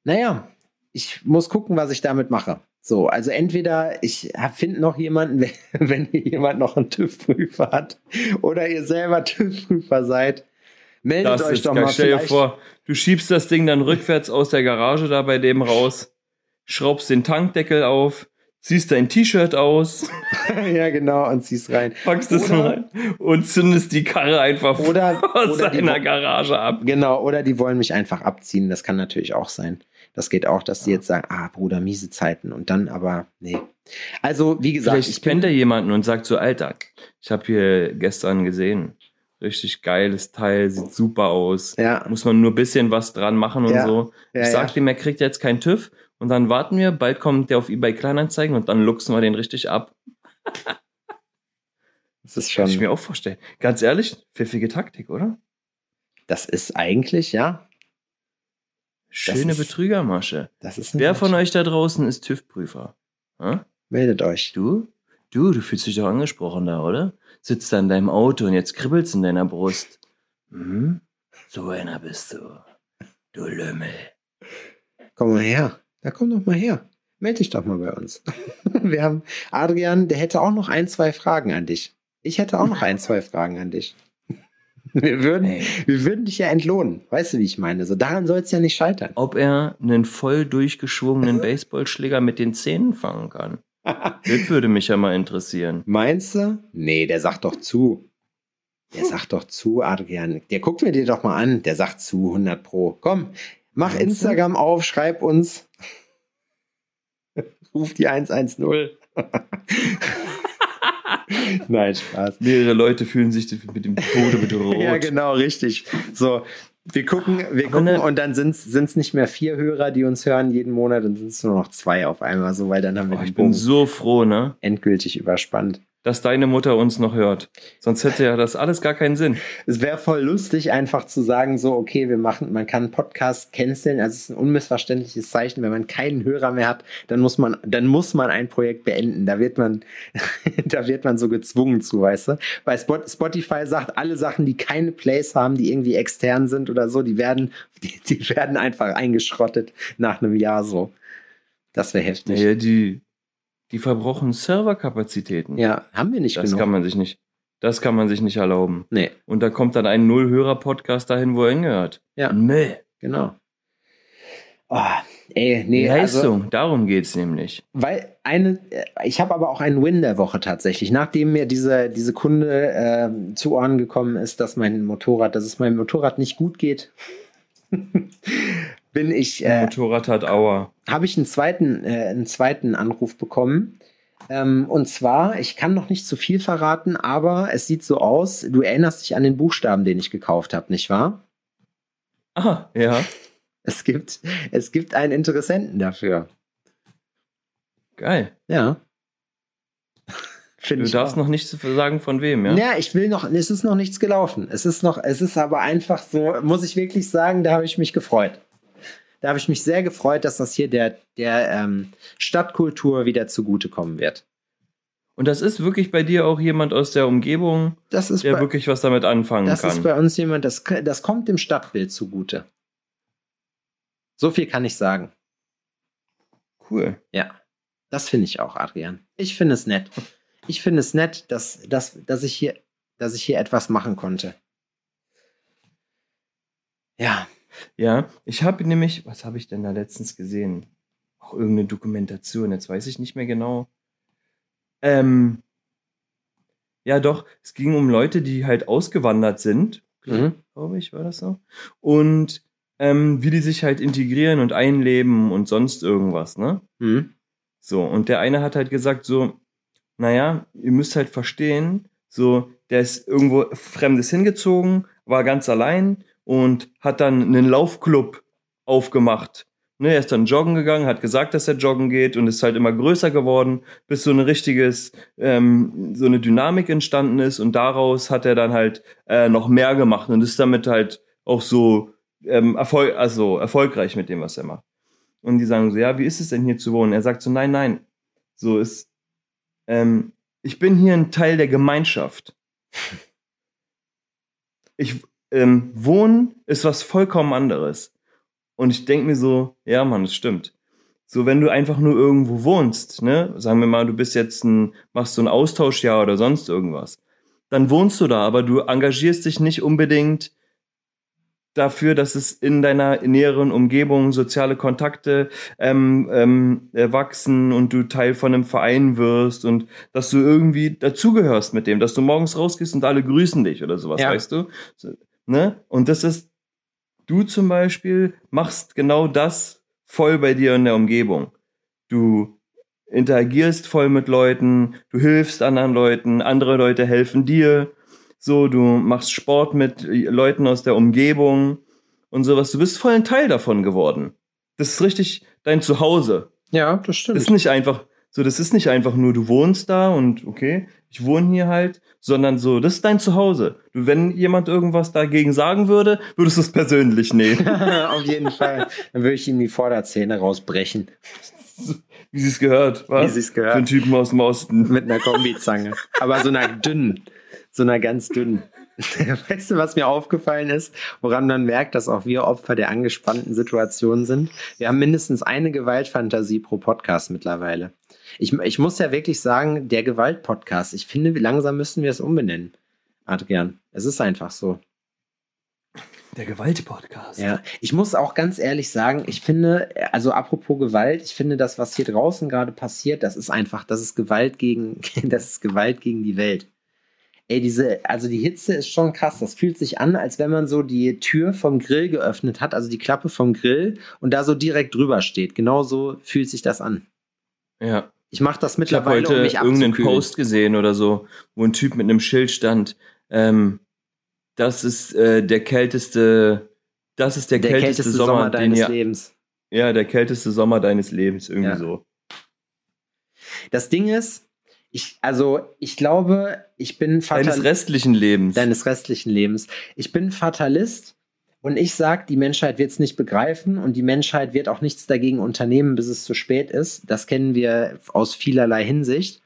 naja, ich muss gucken, was ich damit mache. So, also entweder ich finde noch jemanden, wenn, wenn hier jemand noch einen TÜV-Prüfer hat oder ihr selber TÜV-Prüfer seid, meldet Das euch doch geil. mal. Stell dir vor, du schiebst das Ding dann rückwärts aus der Garage da bei dem raus, schraubst den Tankdeckel auf, ziehst dein T-Shirt aus, ja, genau, und zieh's rein. packst es rein und zündest die Karre einfach Oder, aus oder die, seiner Garage ab. Genau, oder die wollen mich einfach abziehen. Das kann natürlich auch sein. Das geht auch, dass die jetzt sagen, ah, Bruder, miese Zeiten. Und dann aber, nee. Also, wie gesagt, Vielleicht kennt er jemanden und sagt so, Alter, ich habe hier gestern gesehen. Richtig geiles Teil, sieht super aus. Ja, Muss man nur ein bisschen was dran machen und Ja. so. ja, ich sag ja. dem, er kriegt jetzt keinen TÜV und dann warten wir, bald kommt der auf eBay Kleinanzeigen und dann luchsen wir den richtig ab. das ist Kann ich schon, mir auch vorstellen. Ganz ehrlich, pfiffige Taktik, oder? das ist eigentlich, ja, Schöne ist- Betrügermasche. das ist Wer von euch da draußen ist TÜV-Prüfer? Hä? Meldet euch. Du? Du, du fühlst dich doch angesprochen da, oder? Sitzt da in deinem Auto und jetzt kribbelt's in deiner Brust. Hm? So einer bist du. Du Lümmel. Komm mal her. Da komm doch mal her. Meld dich doch mal bei uns. Wir haben, Adrian, der hätte auch noch ein, zwei Fragen an dich. Ich hätte auch noch ein, zwei Fragen an dich. Wir würden, wir würden dich ja entlohnen. Weißt du, wie ich meine? So daran soll es ja nicht scheitern. Ob er einen voll durchgeschwungenen Baseballschläger mit den Zähnen fangen kann. Das würde mich ja mal interessieren. Meinst du? Nee, der sagt doch zu. Der sagt doch zu, Adrian. Der guckt mir dir doch mal an. Der sagt zu, 100 Pro. Komm, mach Meinst du? Instagram auf, schreib uns. Ruf die 110. Nein, Spaß. Mehrere Leute fühlen sich mit dem Tode bedroht. Ja, genau, richtig. So, wir gucken, wir Aber gucken ne- und dann sind es nicht mehr vier Hörer, die uns hören jeden Monat, dann sind es nur noch zwei auf einmal, so, weil dann haben wir Oh, ich bin Bogen so froh, ne? endgültig überspannt. Dass deine Mutter uns noch hört. Sonst hätte ja das alles gar keinen Sinn. Es wäre voll lustig, einfach zu sagen, so, okay, wir machen, man kann einen Podcast canceln. Also es ist ein unmissverständliches Zeichen. Wenn man keinen Hörer mehr hat, dann muss man, dann muss man ein Projekt beenden. Da wird man, da wird man so gezwungen zu, weißt du? Weil Spot- Spotify sagt, alle Sachen, die keine Plays haben, die irgendwie extern sind oder so, die werden, die, die werden einfach eingeschrottet nach einem Jahr so. Das wäre heftig. Naja, die, die verbrauchen Serverkapazitäten. Ja, haben wir nicht das genug. kann man sich nicht. Das kann man sich nicht erlauben. nee, Und da kommt dann ein Null-Hörer-Podcast dahin, wo er hingehört. Ja. Müll. genau. Oh, ey, nee, also, Leistung, darum geht's nämlich. Weil eine, äh, ich habe aber auch einen Win der Woche tatsächlich. Nachdem mir diese, diese Kunde äh, zu Ohren gekommen ist, dass mein Motorrad, dass es meinem Motorrad nicht gut geht, bin ich, äh, Motorrad hat Aua. habe ich einen zweiten, äh, einen zweiten Anruf bekommen. Ähm, und zwar, ich kann noch nicht zu viel verraten, aber es sieht so aus, du erinnerst dich an den Buchstaben, den ich gekauft habe, nicht wahr? Ah, ja. Es gibt, es gibt einen Interessenten dafür. Geil. Ja. Finde Du darfst auch. noch nicht sagen, von wem, ja? Ja? ich will noch, es ist noch nichts gelaufen. Es ist noch, es ist aber einfach so, muss ich wirklich sagen, da habe ich mich gefreut. Da habe ich mich sehr gefreut, dass das hier der, der ähm, Stadtkultur wieder zugutekommen wird. Und das ist wirklich bei dir auch jemand aus der Umgebung, Das der bei, wirklich was damit anfangen das kann. ist bei uns jemand, das, das kommt dem Stadtbild zugute. So viel kann ich sagen. cool. Ja, das finde ich auch, Adrian. Ich finde es nett. Ich finde es nett, dass, dass, dass, ich hier, dass ich hier etwas machen konnte. Ja, Ja, ich habe nämlich, was habe ich denn da letztens gesehen? Auch irgendeine Dokumentation, jetzt weiß ich nicht mehr genau. Ähm, ja, doch, es ging um Leute, die halt ausgewandert sind, Mhm. glaube ich, war das so. Und ähm, wie die sich halt integrieren und einleben und sonst irgendwas, ne? Mhm. So, und der eine hat halt gesagt, so, naja, ihr müsst halt verstehen, so, der ist irgendwo Fremdes hingezogen, war ganz allein und hat dann einen Laufclub aufgemacht. Ne, er ist dann joggen gegangen, hat gesagt, dass er joggen geht und ist halt immer größer geworden, bis so ein richtiges, ähm, so eine Dynamik entstanden ist und daraus hat er dann halt äh, noch mehr gemacht und ist damit halt auch so ähm, Erfolg, also erfolgreich mit dem, was er macht. Und die sagen so, ja, wie ist es denn hier zu wohnen? Er sagt so, nein, nein, so ist, ähm, ich bin hier ein Teil der Gemeinschaft. Ich, ähm, Wohnen ist was vollkommen anderes. Und ich denke mir so, ja, Mann, das stimmt. So, wenn du einfach nur irgendwo wohnst, ne, sagen wir mal, du bist jetzt ein, machst so ein Austauschjahr oder sonst irgendwas, dann wohnst du da, aber du engagierst dich nicht unbedingt dafür, dass es in deiner näheren Umgebung soziale Kontakte ähm, ähm, wachsen und du Teil von einem Verein wirst und dass du irgendwie dazugehörst mit dem, dass du morgens rausgehst und alle grüßen dich oder sowas, ja. weißt du? Ne? Und das ist, du zum Beispiel machst genau das voll bei dir in der Umgebung. Du interagierst voll mit Leuten, du hilfst anderen Leuten, andere Leute helfen dir so, du machst Sport mit Leuten aus der Umgebung und sowas. Du bist voll ein Teil davon geworden. Das ist richtig dein Zuhause. Ja, das stimmt. Das ist nicht einfach, so, das ist nicht einfach nur, du wohnst da und okay, ich wohne hier halt, sondern so, das ist dein Zuhause. Wenn jemand irgendwas dagegen sagen würde, würdest du es persönlich nehmen. Auf jeden Fall. Dann würde ich ihm die Vorderzähne rausbrechen. Wie sie es gehört, was? Wie sie es gehört. Für einen Typen aus dem Osten. Mit einer Kombizange. Aber so einer dünnen so einer ganz dünnen. Weißt du, was mir aufgefallen ist, woran man merkt, dass auch wir Opfer der angespannten Situation sind? Wir haben mindestens eine Gewaltfantasie pro Podcast mittlerweile. Ich, ich muss ja wirklich sagen, der Gewaltpodcast, ich finde, langsam müssen wir es umbenennen. Adrian, es ist einfach so. Der Gewaltpodcast. Ja, ich muss auch ganz ehrlich sagen, ich finde, also apropos Gewalt, ich finde das, was hier draußen gerade passiert, das ist einfach, das ist Gewalt gegen, das ist Gewalt gegen die Welt. Ey, diese, also die Hitze ist schon krass. Das fühlt sich an, als wenn man so die Tür vom Grill geöffnet hat, also die Klappe vom Grill und da so direkt drüber steht. Genau so fühlt sich das an. Ja. Ich mache das mittlerweile, ich heute um mich irgendeinen Post gesehen oder so, wo ein Typ mit einem Schild stand. Ähm, das ist äh, der kälteste, das ist der, der kälteste, kälteste, Sommer, Sommer deines ihr, Lebens. Ja, der kälteste Sommer deines Lebens, irgendwie ja. so. Das Ding ist, ich, also, ich glaube, ich bin Fatalist. Deines restlichen Lebens. Deines restlichen Lebens. Ich bin Fatalist und ich sage, die Menschheit wird es nicht begreifen und die Menschheit wird auch nichts dagegen unternehmen, bis es zu spät ist. Das kennen wir aus vielerlei Hinsicht.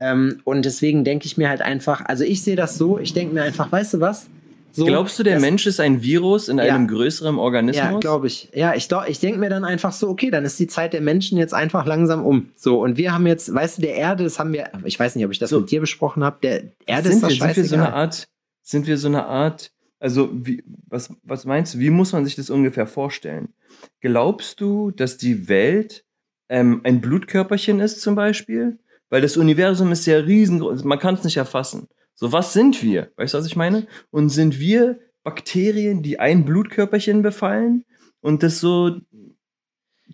Ähm, und deswegen denke ich mir halt einfach, also ich sehe das so, ich denke mir einfach, weißt du was? So, Glaubst du, der Mensch ist ein Virus in ja, einem größeren Organismus? Ja, glaube ich. Ja, ich, ich denke mir dann einfach so, okay, dann ist die Zeit der Menschen jetzt einfach langsam um. So, und wir haben jetzt, weißt du, der Erde, das haben wir, ich weiß nicht, ob ich das so. mit dir besprochen habe, der Erde sind ist das wir, Sind wir so eine Art, sind wir so eine Art, also wie, was, was meinst du, wie muss man sich das ungefähr vorstellen? Glaubst du, dass die Welt ähm, ein Blutkörperchen ist zum Beispiel? Weil das Universum ist ja riesengroß, man kann es nicht erfassen. So, was sind wir? Weißt du, was ich meine? Und sind wir Bakterien, die ein Blutkörperchen befallen und das so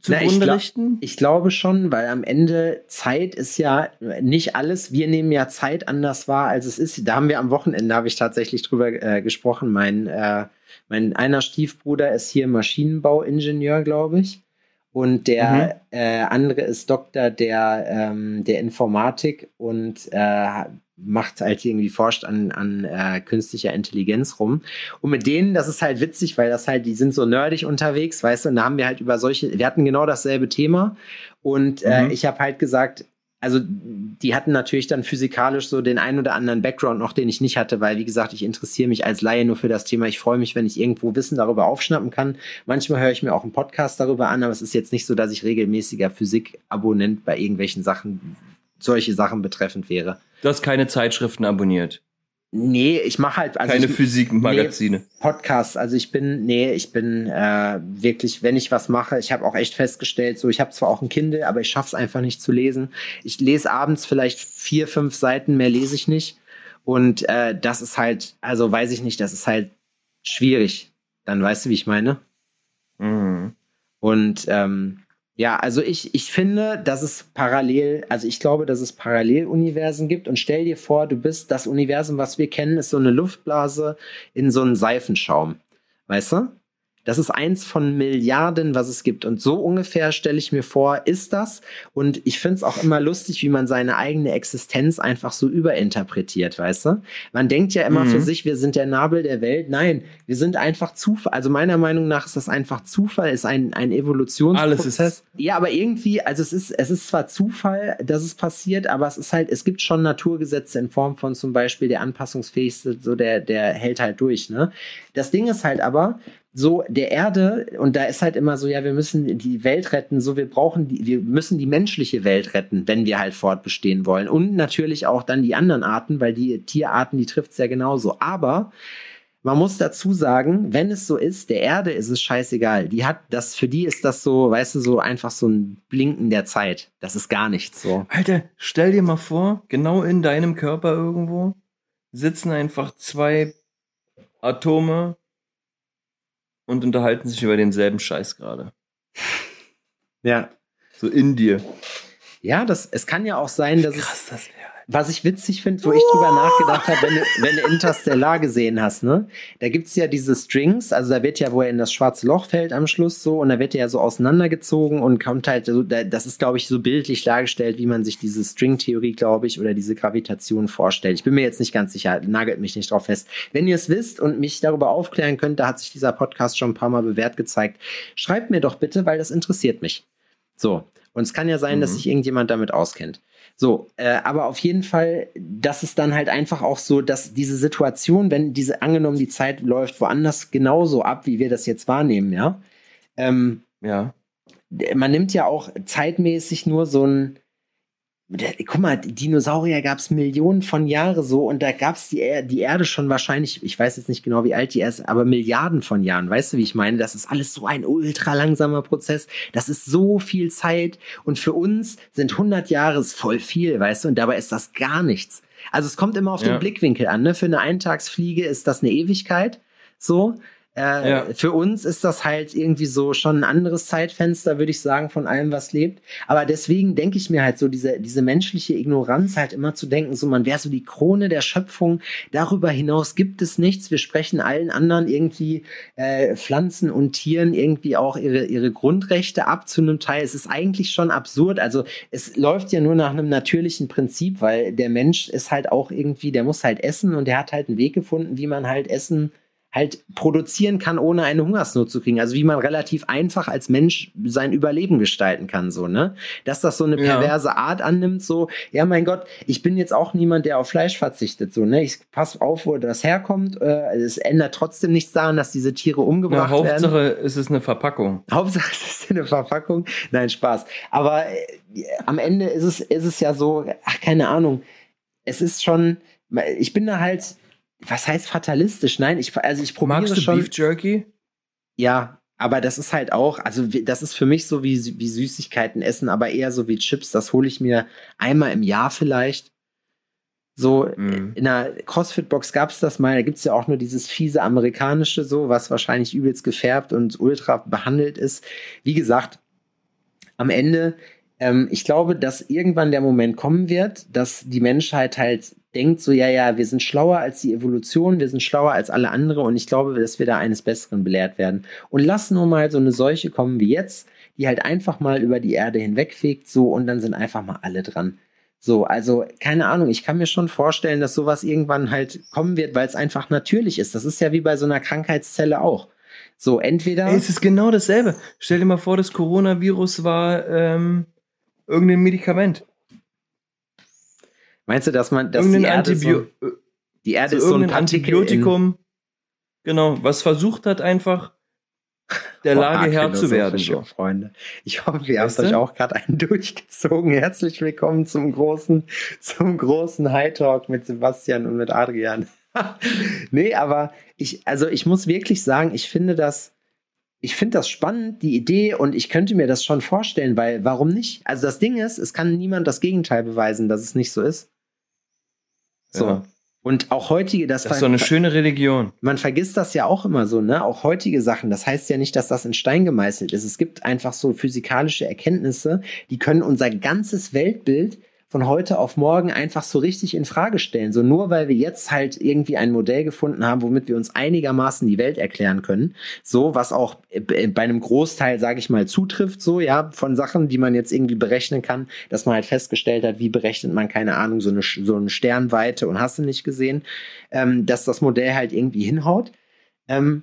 zugrunde Na, ich, glaub, ich glaube schon, weil am Ende Zeit ist ja nicht alles. Wir nehmen ja Zeit anders wahr, als es ist. Da haben wir am Wochenende, habe ich tatsächlich drüber äh, gesprochen. Mein, äh, mein einer Stiefbruder ist hier Maschinenbauingenieur, glaube ich. Und der mhm. äh, andere ist Doktor der, ähm, der Informatik und äh, macht halt irgendwie forscht an, an äh, künstlicher Intelligenz rum. Und mit denen, das ist halt witzig, weil das halt, die sind so nerdig unterwegs, weißt du, und da haben wir halt über solche, wir hatten genau dasselbe Thema. Und äh, mhm. ich habe halt gesagt, also die hatten natürlich dann physikalisch so den ein oder anderen Background noch, den ich nicht hatte, weil wie gesagt, ich interessiere mich als Laie nur für das Thema. Ich freue mich, wenn ich irgendwo Wissen darüber aufschnappen kann. Manchmal höre ich mir auch einen Podcast darüber an, aber es ist jetzt nicht so, dass ich regelmäßiger Physik-Abonnent bei irgendwelchen Sachen, solche Sachen betreffend wäre. Du hast keine Zeitschriften abonniert. Nee, ich mache halt also keine Physikmagazine. Nee, Podcasts. Also ich bin, nee, ich bin äh, wirklich, wenn ich was mache, ich habe auch echt festgestellt, so ich habe zwar auch ein Kindle, aber ich schaff's einfach nicht zu lesen. Ich lese abends vielleicht vier, fünf Seiten, mehr lese ich nicht. Und äh, das ist halt, also weiß ich nicht, das ist halt schwierig. Dann weißt du, wie ich meine. Mhm. Und ähm, Ja, also ich, ich finde, dass es parallel, also ich glaube, dass es Paralleluniversen gibt und stell dir vor, du bist, das Universum, was wir kennen, ist so eine Luftblase in so einem Seifenschaum. Weißt du? Das ist eins von Milliarden, was es gibt. Und so ungefähr stelle ich mir vor, ist das. Und ich finde es auch immer lustig, wie man seine eigene Existenz einfach so überinterpretiert, weißt du? Man denkt ja immer mhm. für sich, wir sind der Nabel der Welt. Nein, wir sind einfach Zufall. Also meiner Meinung nach ist das einfach Zufall, ist ein, ein Evolutionsprozess. Alles ist ja, aber irgendwie, also es ist, es ist zwar Zufall, dass es passiert, aber es ist halt, es gibt schon Naturgesetze in Form von zum Beispiel der anpassungsfähigste, so der, der hält halt durch, ne? Das Ding ist halt aber, so der Erde, und da ist halt immer so, ja, wir müssen die Welt retten, so wir brauchen die, wir müssen die menschliche Welt retten, wenn wir halt fortbestehen wollen. Und natürlich auch dann die anderen Arten, weil die Tierarten, die trifft es ja genauso. Aber man muss dazu sagen, wenn es so ist, der Erde ist es scheißegal. Die hat das, für die ist das so, weißt du, so einfach so ein Blinken der Zeit. Das ist gar nichts so. Alter, stell dir mal vor, genau in deinem Körper irgendwo sitzen einfach zwei Atome und unterhalten sich über denselben Scheiß gerade. Ja. So in dir. Ja, das, es kann ja auch sein, dass Krass, es, das was ich witzig finde, wo ich drüber nachgedacht habe, wenn, du, wenn du Interstellar gesehen hast, ne? Da gibt's ja diese Strings, also da wird ja, wo er in das schwarze Loch fällt am Schluss so, und da wird er ja so auseinandergezogen und kommt halt, so, das ist, glaube ich, so bildlich dargestellt, wie man sich diese String-Theorie, glaube ich, oder diese Gravitation vorstellt. Ich bin mir jetzt nicht ganz sicher, nagelt mich nicht drauf fest. Wenn ihr es wisst und mich darüber aufklären könnt, da hat sich dieser Podcast schon ein paar Mal bewährt gezeigt, schreibt mir doch bitte, weil das interessiert mich. So. Und es kann ja sein, mhm. dass sich irgendjemand damit auskennt. So, äh, aber auf jeden Fall, das ist dann halt einfach auch so, dass diese Situation, wenn diese angenommen die Zeit läuft woanders genauso ab, wie wir das jetzt wahrnehmen, ja. Ähm, ja. Man nimmt ja auch zeitmäßig nur so ein, guck mal, Dinosaurier gab es Millionen von Jahren so und da gab es die, er die Erde schon wahrscheinlich, ich weiß jetzt nicht genau, wie alt die ist, aber Milliarden von Jahren. Weißt du, wie ich meine? Das ist alles so ein ultra langsamer Prozess. Das ist so viel Zeit und für uns sind 100 Jahre voll viel, weißt du, und dabei ist das gar nichts. Also es kommt immer auf ja. den Blickwinkel an. Ne? Für eine Eintagsfliege ist das eine Ewigkeit. So, äh, ja. Für uns ist das halt irgendwie so schon ein anderes Zeitfenster, würde ich sagen, von allem, was lebt. Aber deswegen denke ich mir halt so, diese, diese menschliche Ignoranz halt immer zu denken, so man wäre so die Krone der Schöpfung. Darüber hinaus gibt es nichts. Wir sprechen allen anderen irgendwie äh, Pflanzen und Tieren irgendwie auch ihre, ihre Grundrechte ab zu einem Teil. Es ist eigentlich schon absurd. Also es läuft ja nur nach einem natürlichen Prinzip, weil der Mensch ist halt auch irgendwie, der muss halt essen und der hat halt einen Weg gefunden, wie man halt Essen halt produzieren kann, ohne eine Hungersnot zu kriegen. Also wie man relativ einfach als Mensch sein Überleben gestalten kann, so, ne? Dass das so eine perverse ja. Art annimmt, so, ja, mein Gott, ich bin jetzt auch niemand, der auf Fleisch verzichtet, so, ne? Ich pass auf, wo das herkommt. Äh, es ändert trotzdem nichts daran, dass diese Tiere umgebracht Na, Hauptsache, werden. Hauptsache, es ist eine Verpackung. Hauptsache, es ist eine Verpackung. Nein, Spaß. Aber äh, am Ende ist es, ist es ja so, ach, keine Ahnung. Es ist schon, ich bin da halt, was heißt fatalistisch? Nein, ich, also ich probiere Magst du schon. Beef Jerky? Ja, aber das ist halt auch, also das ist für mich so wie, wie Süßigkeiten essen, aber eher so wie Chips. Das hole ich mir einmal im Jahr vielleicht. So, mm. in der CrossFit-Box gab es das mal, da gibt es ja auch nur dieses fiese amerikanische, so, was wahrscheinlich übelst gefärbt und ultra behandelt ist. Wie gesagt, am Ende, ähm, ich glaube, dass irgendwann der Moment kommen wird, dass die Menschheit halt denkt so, ja, ja, wir sind schlauer als die Evolution, wir sind schlauer als alle andere und ich glaube, dass wir da eines Besseren belehrt werden. Und lass nur mal so eine Seuche kommen wie jetzt, die halt einfach mal über die Erde hinwegfegt, so und dann sind einfach mal alle dran. So, also keine Ahnung, ich kann mir schon vorstellen, dass sowas irgendwann halt kommen wird, weil es einfach natürlich ist. Das ist ja wie bei so einer Krankheitszelle auch. So, entweder. Ey, es ist genau dasselbe. Stell dir mal vor, das Coronavirus war ähm, irgendein Medikament. Meinst du, dass man dass die Erde, so, die Erde so ist so ein Antibiotikum, genau, was versucht hat einfach der Lage Herr zu werden. So. Freunde. Ich hoffe, ihr habt euch auch gerade einen durchgezogen. Herzlich willkommen zum großen, zum großen High Talk mit Sebastian und mit Adrian. nee, aber ich, also ich muss wirklich sagen, ich finde das, ich finde das spannend, die Idee, und ich könnte mir das schon vorstellen, weil warum nicht? Also das Ding ist, es kann niemand das Gegenteil beweisen, dass es nicht so ist. So. Ja. Und auch heutige, das, Das ist so eine schöne Religion. man vergisst das ja auch immer so, ne? Auch heutige Sachen. Das heißt ja nicht, dass das in Stein gemeißelt ist. Es gibt einfach so physikalische Erkenntnisse, die können unser ganzes Weltbild von heute auf morgen einfach so richtig in Frage stellen. So nur weil wir jetzt halt irgendwie ein Modell gefunden haben, womit wir uns einigermaßen die Welt erklären können. So, was auch äh, bei einem Großteil, sage ich mal, zutrifft, so, ja, von Sachen, die man jetzt irgendwie berechnen kann, dass man halt festgestellt hat, wie berechnet man, keine Ahnung, so eine, so eine Sternweite und hast du nicht gesehen, ähm, dass das Modell halt irgendwie hinhaut. Ähm,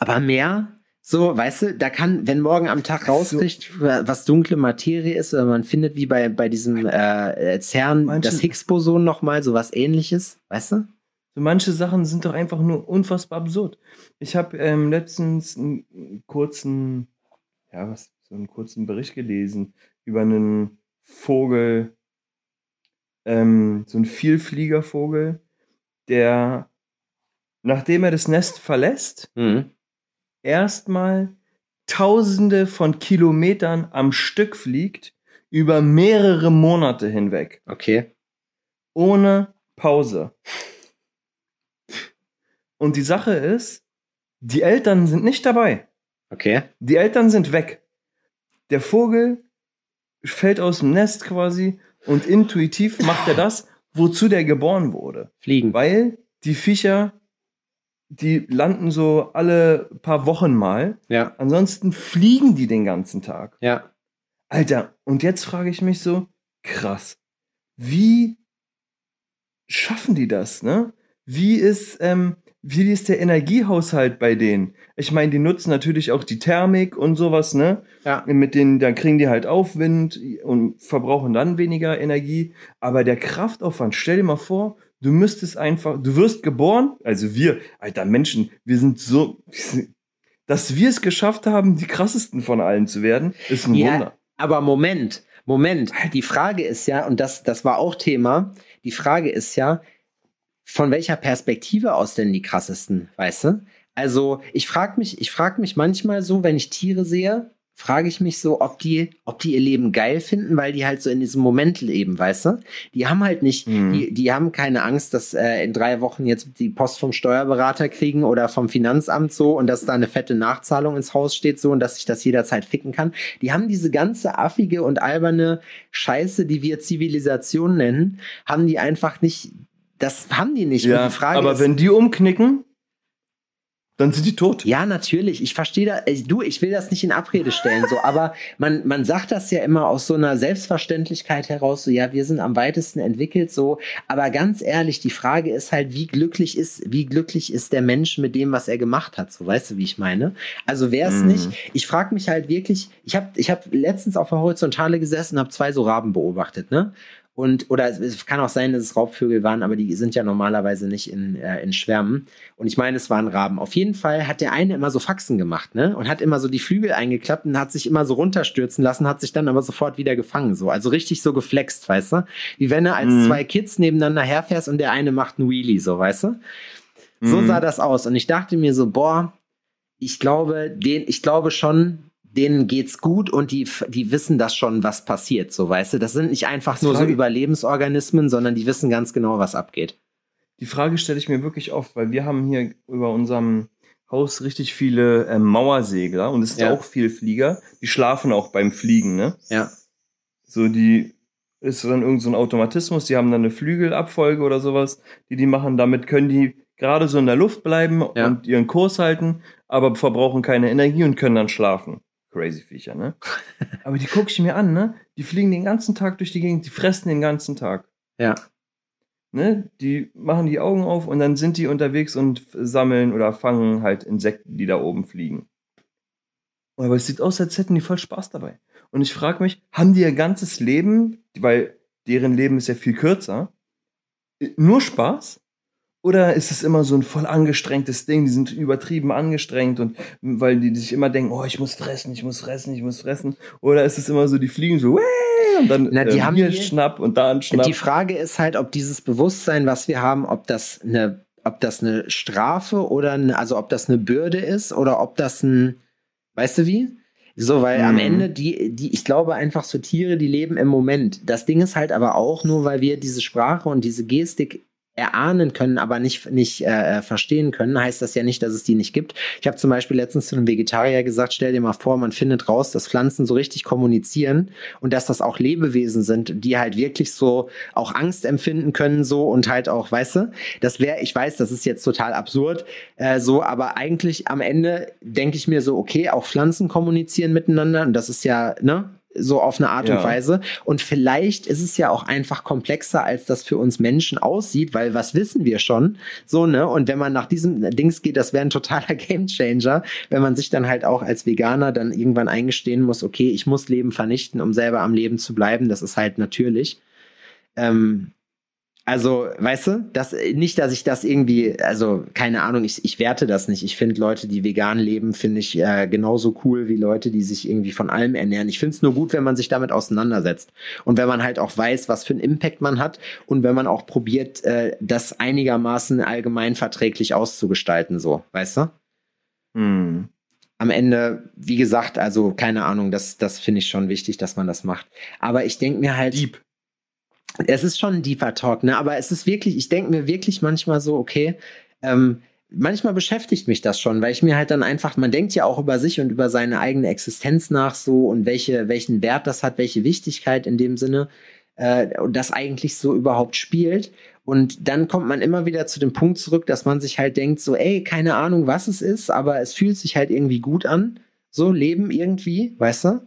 aber mehr, so, weißt du, da kann, wenn morgen am Tag rauskriegt, was dunkle Materie ist, oder man findet wie bei, bei diesem äh, CERN Manche- das Higgs-Boson nochmal, so was ähnliches, weißt du? So manche Sachen sind doch einfach nur unfassbar absurd. Ich habe ähm, letztens einen kurzen, ja, was, so einen kurzen Bericht gelesen über einen Vogel, ähm, so einen Vielfliegervogel, der, nachdem er das Nest verlässt, Mhm. Erstmal Tausende von Kilometern am Stück fliegt, über mehrere Monate hinweg, Okay. ohne Pause. Und die Sache ist, die Eltern sind nicht dabei. Okay. Die Eltern sind weg. Der Vogel fällt aus dem Nest quasi und intuitiv macht er das, wozu der geboren wurde. Fliegen. Weil die Viecher, die landen so alle paar Wochen mal. Ja. Ansonsten fliegen die den ganzen Tag. Ja. Alter, und jetzt frage ich mich so, krass, wie schaffen die das, ne? Wie ist, ähm, wie ist der Energiehaushalt bei denen? Ich meine, die nutzen natürlich auch die Thermik und sowas, ne? Ja. Mit denen, dann kriegen die halt Aufwind und verbrauchen dann weniger Energie. Aber der Kraftaufwand, stell dir mal vor, du müsstest einfach, du wirst geboren, also wir, alter Menschen, wir sind so, dass wir es geschafft haben, die krassesten von allen zu werden, ist ein Ja, Wunder. Aber Moment, Moment. Die Frage ist ja, und das, das war auch Thema, die Frage ist ja, von welcher Perspektive aus denn die krassesten, weißt du? Also, ich frage mich, ich frage mich manchmal so, wenn ich Tiere sehe, frage ich mich so, ob die, ob die ihr Leben geil finden, weil die halt so in diesem Moment leben, weißt du? Die haben halt nicht, Mhm. die, die haben keine Angst, dass äh, in drei Wochen jetzt die Post vom Steuerberater kriegen oder vom Finanzamt so und dass da eine fette Nachzahlung ins Haus steht so und dass ich das jederzeit ficken kann. Die haben diese ganze affige und alberne Scheiße, die wir Zivilisation nennen, haben die einfach nicht, das haben die nicht. Ja, die Frage aber ist, wenn die umknicken, dann sind die tot. ja, natürlich. Ich verstehe da, äh, du, ich will das nicht in Abrede stellen, so, aber man, man sagt das ja immer aus so einer Selbstverständlichkeit heraus, so, ja, wir sind am weitesten entwickelt, so, aber ganz ehrlich, die Frage ist halt, wie glücklich ist, wie glücklich ist der Mensch mit dem, was er gemacht hat, so, weißt du, wie ich meine? Also wäre es Mhm. nicht, ich frage mich halt wirklich, ich habe ich hab letztens auf der Horizontale gesessen und habe zwei so Raben beobachtet, ne? Und, oder es- kann auch sein, dass es Raubvögel waren, aber die sind ja normalerweise nicht in, äh, in Schwärmen. Und ich meine, es waren Raben. Auf jeden Fall hat der eine immer so Faxen gemacht, ne? Und hat immer so die Flügel eingeklappt und hat sich immer so runterstürzen lassen, hat sich dann aber sofort wieder gefangen, so. Also richtig so geflext, weißt du? Wie wenn er als Mhm. zwei Kids nebeneinander herfährst und der eine macht einen Wheelie, so, weißt du? So Mhm. sah das aus. Und ich dachte mir so, boah, ich glaube, den, ich glaube schon, denen geht's gut und die, die wissen das schon, was passiert, so weißt du. Das sind nicht einfach nur so Überlebensorganismen, sondern die wissen ganz genau, was abgeht. Die Frage stelle ich mir wirklich oft, weil wir haben hier über unserem Haus richtig viele ähm, Mauersegler und es sind Ja. auch viel Flieger. Die schlafen auch beim Fliegen, ne? Ja. So, die ist dann irgend so ein Automatismus, die haben dann eine Flügelabfolge oder sowas, die die machen. Damit können die gerade so in der Luft bleiben Ja. und ihren Kurs halten, aber verbrauchen keine Energie und können dann schlafen. Crazy Viecher, ne? aber die gucke ich mir an, ne? Die fliegen den ganzen Tag durch die Gegend, die fressen den ganzen Tag. Ja. Ne? Die machen die Augen auf und dann sind die unterwegs und sammeln oder fangen halt Insekten, die da oben fliegen. Aber es sieht aus, als hätten die voll Spaß dabei. Und ich frage mich, haben die ihr ganzes Leben, weil deren Leben ist ja viel kürzer, nur Spaß? Oder ist es immer so ein voll angestrengtes Ding? Die sind übertrieben angestrengt und weil die sich immer denken, oh, ich muss fressen, ich muss fressen, ich muss fressen. Oder ist es immer so, die fliegen so, und dann Na, die ähm, haben hier die- Schnapp und da ein Schnapp. Die Frage ist halt, ob dieses Bewusstsein, was wir haben, ob das eine, ob das eine Strafe oder eine, also ob das eine Bürde ist oder ob das ein, weißt du wie? So, weil am Mhm. Ende die, die, ich glaube einfach so Tiere, die leben im Moment. Das Ding ist halt aber auch nur, weil wir diese Sprache und diese Gestik erahnen können, aber nicht, nicht äh, verstehen können, heißt das ja nicht, dass es die nicht gibt. Ich habe zum Beispiel letztens zu einem Vegetarier gesagt, stell dir mal vor, man findet raus, dass Pflanzen so richtig kommunizieren und dass das auch Lebewesen sind, die halt wirklich so auch Angst empfinden können so und halt auch, weißt du, das wäre, ich weiß, das ist jetzt total absurd, äh, so, aber eigentlich am Ende denke ich mir so, okay, auch Pflanzen kommunizieren miteinander und das ist ja, ne, so auf eine Art ja. und Weise. Und vielleicht ist es ja auch einfach komplexer, als das für uns Menschen aussieht, weil was wissen wir schon? So, ne? Und wenn man nach diesem Dings geht, das wäre ein totaler Gamechanger, wenn man sich dann halt auch als Veganer dann irgendwann eingestehen muss, okay, ich muss Leben vernichten, um selber am Leben zu bleiben. Das ist halt natürlich. Ähm, also, weißt du, das, nicht, dass ich das irgendwie, also keine Ahnung, ich, ich werte das nicht. Ich finde Leute, die vegan leben, finde ich äh, genauso cool wie Leute, die sich irgendwie von allem ernähren. Ich finde es nur gut, wenn man sich damit auseinandersetzt und wenn man halt auch weiß, was für einen Impact man hat und wenn man auch probiert, äh, das einigermaßen allgemein verträglich auszugestalten, so, weißt du? Hm. Am Ende, wie gesagt, also keine Ahnung, das, das finde ich schon wichtig, dass man das macht. Aber ich denke mir halt. Dieb es ist schon ein deeper Talk, ne? Aber es ist wirklich, ich denke mir wirklich manchmal so, okay, ähm, manchmal beschäftigt mich das schon, weil ich mir halt dann einfach, man denkt ja auch über sich und über seine eigene Existenz nach so und welche, welchen Wert das hat, welche Wichtigkeit in dem Sinne äh, das eigentlich so überhaupt spielt. Und dann kommt man immer wieder zu dem Punkt zurück, dass man sich halt denkt, so, ey, keine Ahnung, was es ist, aber es fühlt sich halt irgendwie gut an. So Leben irgendwie, weißt du?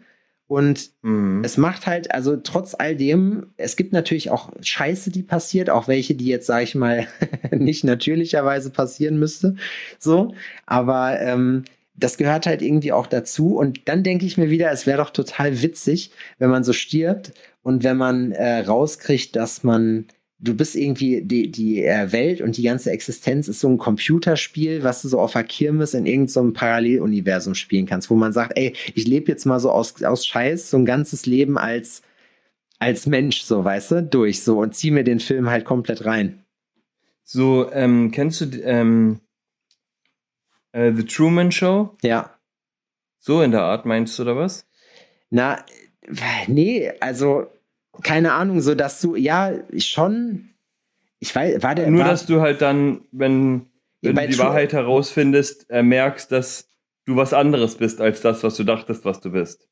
Und mhm. es macht halt, also trotz all dem, es gibt natürlich auch Scheiße, die passiert, auch welche, die jetzt, sage ich mal, nicht natürlicherweise passieren müsste. So, aber ähm, das gehört halt irgendwie auch dazu. Und dann denke ich mir wieder, es wäre doch total witzig, wenn man so stirbt und wenn man äh, rauskriegt, dass man du bist irgendwie, die, die äh, Welt und die ganze Existenz ist so ein Computerspiel, was du so auf der Kirmes in irgendeinem so Paralleluniversum spielen kannst, wo man sagt, ey, ich lebe jetzt mal so aus, aus Scheiß so ein ganzes Leben als, als Mensch, so, weißt du, durch, so, und zieh mir den Film halt komplett rein. So, ähm, kennst du, ähm, äh, The Truman Show? Ja. So in der Art meinst du, oder was? Na, nee, also, keine Ahnung, so dass du, ja, schon, ich weiß, war der. Nur, war, dass du halt dann, wenn, wenn du die True Wahrheit herausfindest, äh, merkst, dass du was anderes bist als das, was du dachtest, was du bist.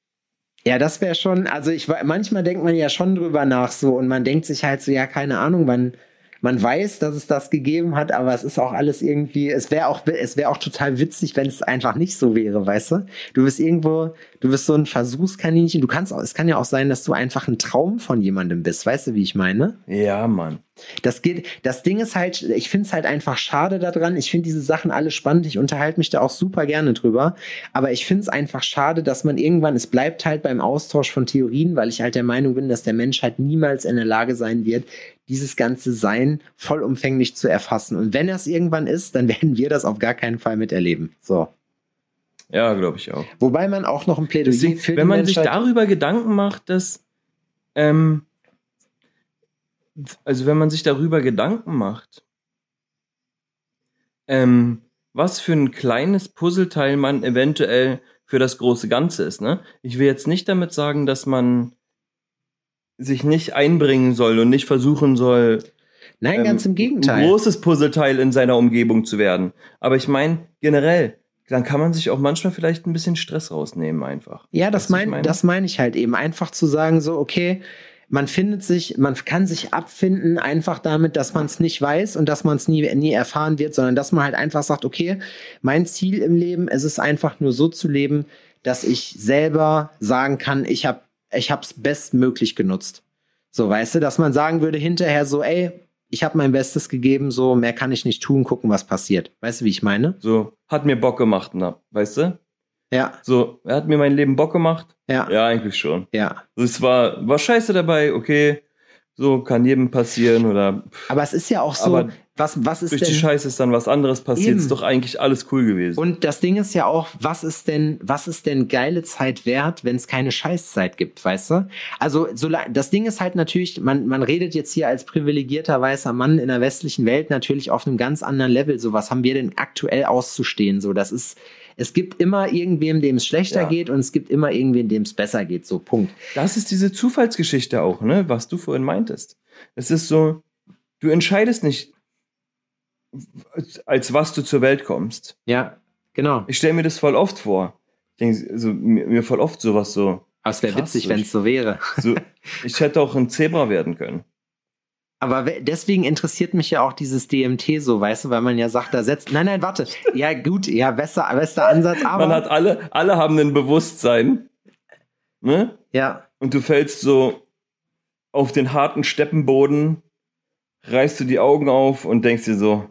Ja, das wäre schon, also ich manchmal denkt man ja schon drüber nach so und man denkt sich halt so, ja, keine Ahnung, wann man weiß, dass es das gegeben hat, aber es ist auch alles irgendwie, es wäre auch, es wäre auch total witzig, wenn es einfach nicht so wäre, weißt du? Du bist irgendwo, du bist so ein Versuchskaninchen, du kannst auch, es kann ja auch sein, dass du einfach ein Traum von jemandem bist, weißt du, wie ich meine? Ja, Mann. Das geht, das Ding ist halt, ich finde es halt einfach schade daran. Ich finde diese Sachen alle spannend. Ich unterhalte mich da auch super gerne drüber. Aber ich finde es einfach schade, dass man irgendwann, es bleibt halt beim Austausch von Theorien, weil ich halt der Meinung bin, dass der Mensch halt niemals in der Lage sein wird, dieses ganze Sein vollumfänglich zu erfassen. Und wenn es irgendwann ist, dann werden wir das auf gar keinen Fall miterleben. So. Ja, glaube ich auch. Wobei man auch noch ein Plädoyer Deswegen, für Wenn man Menschheit sich darüber Gedanken macht, dass, ähm, also wenn man sich darüber Gedanken macht, ähm, was für ein kleines Puzzleteil man eventuell für das große Ganze ist. Ne? Ich will jetzt nicht damit sagen, dass man sich nicht einbringen soll und nicht versuchen soll, Nein, ähm, ganz im Gegenteil. Ein großes Puzzleteil in seiner Umgebung zu werden. Aber ich meine, generell, dann kann man sich auch manchmal vielleicht ein bisschen Stress rausnehmen einfach. Ja, das meine mein, das meine ich halt eben. Einfach zu sagen, so, okay, man findet sich, man kann sich abfinden einfach damit, dass man es nicht weiß und dass man es nie, nie erfahren wird, sondern dass man halt einfach sagt, okay, mein Ziel im Leben ist es einfach nur so zu leben, dass ich selber sagen kann, ich habe ich habe es bestmöglich genutzt. So, weißt du, dass man sagen würde hinterher so, ey, ich habe mein Bestes gegeben, so mehr kann ich nicht tun, gucken, was passiert. Weißt du, wie ich meine? So, hat mir Bock gemacht, na, weißt du? Ja. So, er hat mir mein Leben Bock gemacht? Ja. Ja, eigentlich schon. Ja. Also, es war, war scheiße dabei, okay. So, kann jedem passieren oder. Aber es ist ja auch so, was, was ist durch denn, die Scheiße ist dann was anderes passiert. Eben. Ist doch eigentlich alles cool gewesen. Und das Ding ist ja auch, was ist denn, was ist denn geile Zeit wert, wenn es keine Scheißzeit gibt, weißt du? Also, so, das Ding ist halt natürlich, man, man redet jetzt hier als privilegierter weißer Mann in der westlichen Welt natürlich auf einem ganz anderen Level. So, was haben wir denn aktuell auszustehen? So, das ist, es gibt immer irgendwem, dem es schlechter ja. geht und es gibt immer irgendwen, dem es besser geht. So, Punkt. Das ist diese Zufallsgeschichte auch, ne, was du vorhin meintest. Es ist so, du entscheidest nicht als was du zur Welt kommst. Ja, genau. Ich stelle mir das voll oft vor. Ich denke, also, mir, mir voll oft sowas so. Aber es wäre witzig, wenn es so wäre. so ich hätte auch ein Zebra werden können. Aber we- deswegen interessiert mich ja auch dieses DMT so, weißt du, weil man ja sagt, da setzt. Nein, nein, warte. Ja, gut, ja, bester, bester Ansatz, aber. Man hat alle, alle haben ein Bewusstsein. Ne? ja, Und du fällst so auf den harten Steppenboden, reißt du die Augen auf und denkst dir so,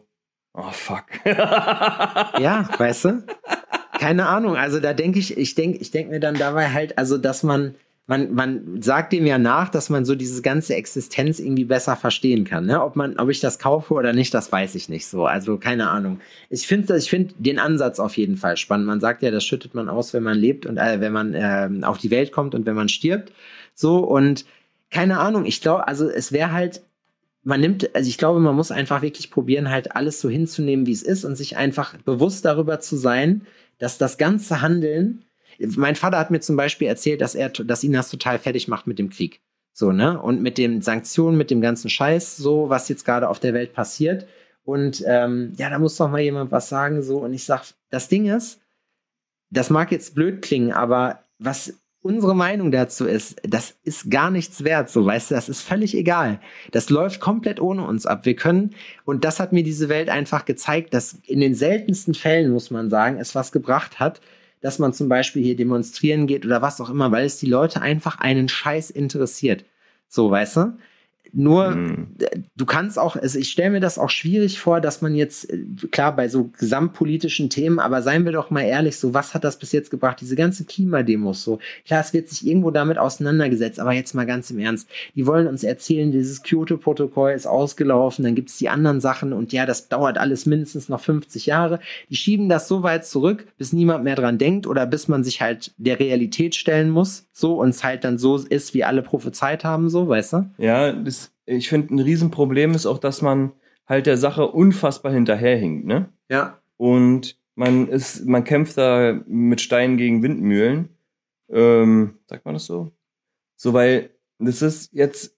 oh fuck. ja, weißt du? Keine Ahnung. Also da denke ich, ich denke, ich denke mir dann dabei halt, also dass man, man, man sagt dem ja nach, dass man so diese ganze Existenz irgendwie besser verstehen kann. Ne? Ob man, ob ich das kaufe oder nicht, das weiß ich nicht so. Also keine Ahnung. Ich finde, ich finde den Ansatz auf jeden Fall spannend. Man sagt ja, das schüttet man aus, wenn man lebt und äh, wenn man äh, auf die Welt kommt und wenn man stirbt. So und keine Ahnung. Ich glaube, also es wäre halt man nimmt, also ich glaube, man muss einfach wirklich probieren, halt alles so hinzunehmen, wie es ist und sich einfach bewusst darüber zu sein, dass das ganze Handeln, mein Vater hat mir zum Beispiel erzählt, dass er, dass ihn das total fertig macht mit dem Krieg. So, ne? Und mit den Sanktionen, mit dem ganzen Scheiß, so, was jetzt gerade auf der Welt passiert. Und ähm, ja, da muss doch mal jemand was sagen, so. Und ich sag, das Ding ist, das mag jetzt blöd klingen, aber was unsere Meinung dazu ist, das ist gar nichts wert, so weißt du, das ist völlig egal. Das läuft komplett ohne uns ab. Wir können, und das hat mir diese Welt einfach gezeigt, dass in den seltensten Fällen, muss man sagen, es was gebracht hat, dass man zum Beispiel hier demonstrieren geht oder was auch immer, weil es die Leute einfach einen Scheiß interessiert. So, weißt du? Nur, Hm. du kannst auch, also ich stelle mir das auch schwierig vor, dass man jetzt, äh, klar, bei so gesamtpolitischen Themen, aber seien wir doch mal ehrlich, so, was hat das bis jetzt gebracht? Diese ganze Klimademos, so, klar, es wird sich irgendwo damit auseinandergesetzt, aber jetzt mal ganz im Ernst, die wollen uns erzählen, dieses Kyoto-Protokoll ist ausgelaufen, dann gibt's die anderen Sachen und ja, das dauert alles mindestens noch 50 Jahre. Die schieben das so weit zurück, bis niemand mehr dran denkt oder bis man sich halt der Realität stellen muss, so, und es halt dann so ist, wie alle prophezeit haben, so, weißt du? Ja, das, ich finde, ein Riesenproblem ist auch, dass man halt der Sache unfassbar hinterherhinkt, ne? Ja. Und man ist, man kämpft da mit Steinen gegen Windmühlen. Ähm, sagt man das so? So, weil das ist jetzt,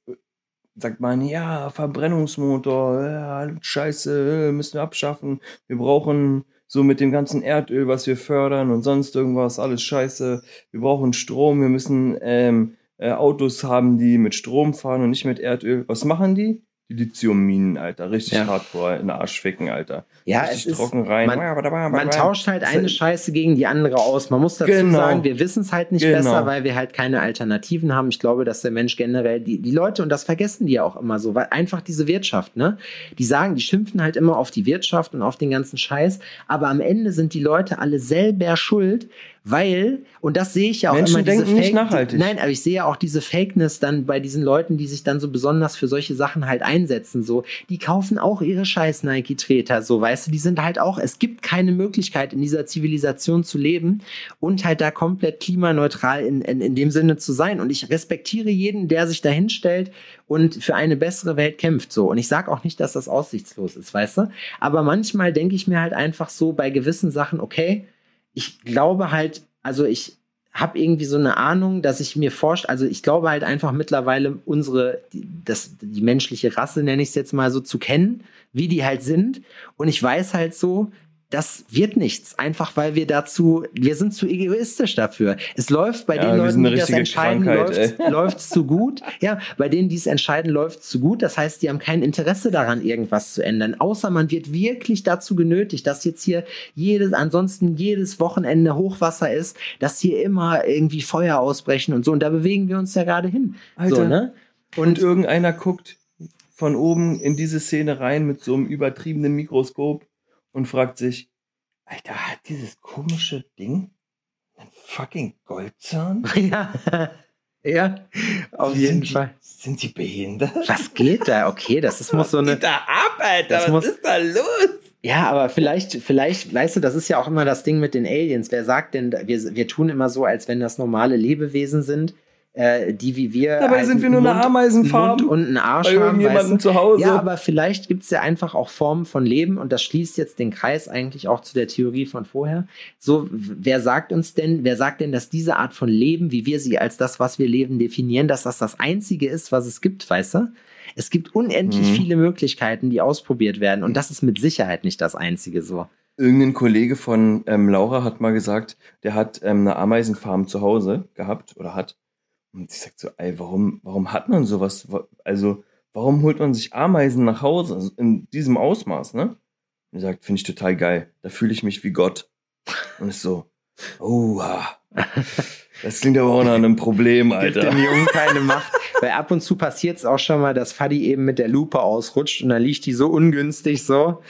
sagt man, ja, Verbrennungsmotor, ja, scheiße, müssen wir abschaffen. Wir brauchen so mit dem ganzen Erdöl, was wir fördern und sonst irgendwas, alles scheiße. Wir brauchen Strom, wir müssen ähm, äh, Autos haben, die mit Strom fahren und nicht mit Erdöl. Was machen die? Die Lithiumminen, Alter. Richtig Ja. hardcore in den Arsch ficken, Alter. Ja, Richtig es ist, trocken rein. man- Man tauscht halt eine Scheiße gegen die andere aus. Man muss dazu Genau. sagen, wir wissen es halt nicht Genau. besser, weil wir halt keine Alternativen haben. Ich glaube, dass der Mensch generell, die, die Leute, und das vergessen die ja auch immer so, weil einfach diese Wirtschaft, ne? Die sagen, die schimpfen halt immer auf die Wirtschaft und auf den ganzen Scheiß, aber am Ende sind die Leute alle selber schuld, weil, und das sehe ich ja auch Menschen immer, diese denken nicht Fake- nachhaltig. Nein, aber ich sehe ja auch diese Fakeness dann bei diesen Leuten, die sich dann so besonders für solche Sachen halt einsetzen, so. Die kaufen auch ihre scheiß Nike-Treter, so, weißt du, die sind halt auch, es gibt keine Möglichkeit in dieser Zivilisation zu leben und halt da komplett klimaneutral in, in, in dem Sinne zu sein. Und ich respektiere jeden, der sich da hinstellt und für eine bessere Welt kämpft, so. Und ich sage auch nicht, dass das aussichtslos ist, weißt du. Aber manchmal denke ich mir halt einfach so bei gewissen Sachen, okay, ich glaube halt, also ich habe irgendwie so eine Ahnung, dass ich mir forscht, also ich glaube halt einfach mittlerweile unsere, die, das, die menschliche Rasse, nenne ich es jetzt mal so, zu kennen, wie die halt sind. Und ich weiß halt so, das wird nichts, einfach weil wir dazu, wir sind zu egoistisch dafür. Es läuft bei Ja, den Leuten, die das entscheiden, läuft läuft's zu gut. Ja, bei denen, die es entscheiden, läuft's zu gut. Das heißt, die haben kein Interesse daran, irgendwas zu ändern. Außer man wird wirklich dazu genötigt, dass jetzt hier jedes, ansonsten jedes Wochenende Hochwasser ist, dass hier immer irgendwie Feuer ausbrechen und so. Und da bewegen wir uns ja gerade hin. Alter. So, ne? Und irgendeiner guckt von oben in diese Szene rein mit so einem übertriebenen Mikroskop und fragt sich, Alter, hat dieses komische Ding einen fucking Goldzahn? ja. ja, auf Sind jeden die- Fall. Sind die behindert? Was geht da? Okay, das ist, muss so eine. geht da ab, Alter? Was muss- ist da los? Ja, aber vielleicht, vielleicht, weißt du, das ist ja auch immer das Ding mit den Aliens. Wer sagt denn, wir, wir tun immer so, als wenn das normale Lebewesen sind. Äh, die wie wir. Dabei halt sind wir nur Mund, eine Ameisenfarm. Mund und einen Arsch Bei haben. irgendjemandem weißt du? zu Hause. Ja, aber vielleicht gibt es ja einfach auch Formen von Leben und das schließt jetzt den Kreis eigentlich auch zu der Theorie von vorher. So, wer sagt uns denn, wer sagt denn, dass diese Art von Leben, wie wir sie als das, was wir leben, definieren, dass das das Einzige ist, was es gibt, weißt du? Es gibt unendlich Mhm. viele Möglichkeiten, die ausprobiert werden und das ist mit Sicherheit nicht das Einzige so. Irgendein Kollege von ähm, Laura hat mal gesagt, der hat ähm, eine Ameisenfarm zu Hause gehabt oder hat. Und ich sag so, ey, warum, warum hat man sowas? Wa- Also, warum holt man sich Ameisen nach Hause Also in diesem Ausmaß, ne? Und er sagt, finde ich total geil. Da fühle ich mich wie Gott. Und ist so, oh, das klingt aber auch nach einem Problem, Gibt Alter. dem Jungen keine Macht. Weil ab und zu passiert es auch schon mal, dass Fadi eben mit der Lupe ausrutscht und dann liegt die so ungünstig so.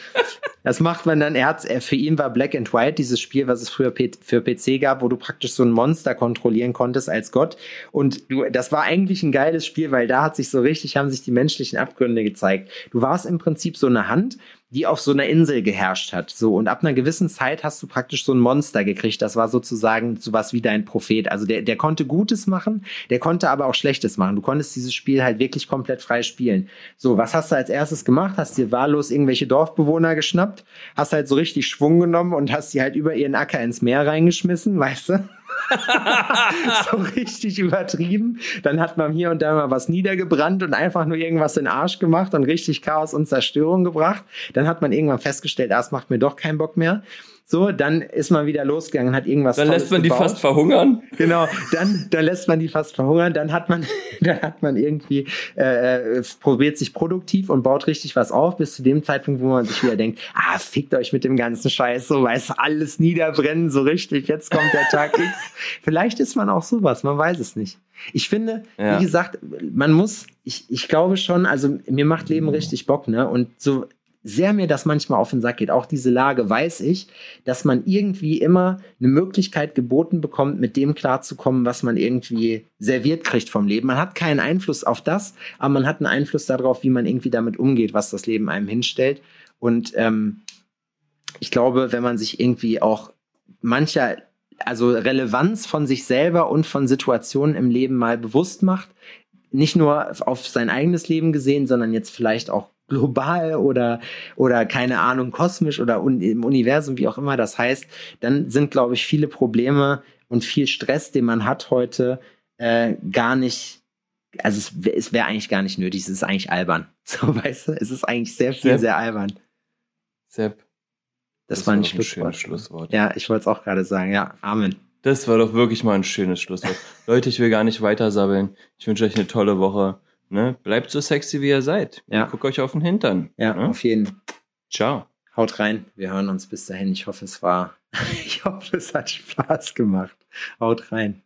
Das macht man dann, er hat, für ihn war Black and White dieses Spiel, was es früher für PC gab, wo du praktisch so ein Monster kontrollieren konntest als Gott. Und du, das war eigentlich ein geiles Spiel, weil da hat sich so richtig, haben sich die menschlichen Abgründe gezeigt. Du warst im Prinzip so eine Hand, die auf so einer Insel geherrscht hat. So, und ab einer gewissen Zeit hast du praktisch so ein Monster gekriegt. Das war sozusagen sowas wie dein Prophet. Also der, der konnte Gutes machen, der konnte aber auch Schlechtes machen. Du konntest dieses Spiel halt wirklich komplett frei spielen. So, was hast du als erstes gemacht? Hast dir wahllos irgendwelche Dorfbewohner geschnappt, hast halt so richtig Schwung genommen und hast die halt über ihren Acker ins Meer reingeschmissen, weißt du? so richtig übertrieben. Dann hat man hier und da mal was niedergebrannt und einfach nur irgendwas in den Arsch gemacht und richtig Chaos und Zerstörung gebracht. Dann hat man irgendwann festgestellt, ah, es macht mir doch keinen Bock mehr. So, dann ist man wieder losgegangen, hat irgendwas Dann Tolles lässt man die gebaut. fast verhungern. Genau, dann, dann lässt man die fast verhungern, dann hat man, dann hat man irgendwie äh, äh, probiert sich produktiv und baut richtig was auf, bis zu dem Zeitpunkt, wo man sich wieder denkt, ah, fickt euch mit dem ganzen Scheiß, so weiß alles niederbrennen, so richtig, jetzt kommt der Tag X. Vielleicht ist man auch sowas, man weiß es nicht. Ich finde, Ja. wie gesagt, man muss, ich, ich glaube schon, also mir macht Leben richtig Bock, ne? Und so sehr mir das manchmal auf den Sack geht, auch diese Lage, weiß ich, dass man irgendwie immer eine Möglichkeit geboten bekommt, mit dem klarzukommen, was man irgendwie serviert kriegt vom Leben. Man hat keinen Einfluss auf das, aber man hat einen Einfluss darauf, wie man irgendwie damit umgeht, was das Leben einem hinstellt. Und ähm, ich glaube, wenn man sich irgendwie auch mancher, also Relevanz von sich selber und von Situationen im Leben mal bewusst macht, nicht nur auf sein eigenes Leben gesehen, sondern jetzt vielleicht auch global oder oder keine Ahnung kosmisch oder un im Universum wie auch immer das heißt, dann sind glaube ich viele Probleme und viel Stress, den man hat heute, äh, gar nicht. Also es, es wäre eigentlich gar nicht nötig. Es ist eigentlich albern. So weißt du, es ist eigentlich sehr viel Sepp? sehr albern. Sepp, Das, war ein Schlusswort. schönes Schlusswort. Ja, ich wollte es auch gerade sagen. Ja, Amen. Das war doch wirklich mal ein schönes Schlusswort. Leute, ich will gar nicht weiter sabbeln. Ich wünsche euch eine tolle Woche. Ne? Bleibt so sexy, wie ihr seid. Ja. Guckt euch auf den Hintern. Ja, Ne? auf jeden. Ciao. Haut rein. Wir hören uns bis dahin. Ich hoffe, es war. Ich hoffe, es hat Spaß gemacht. Haut rein.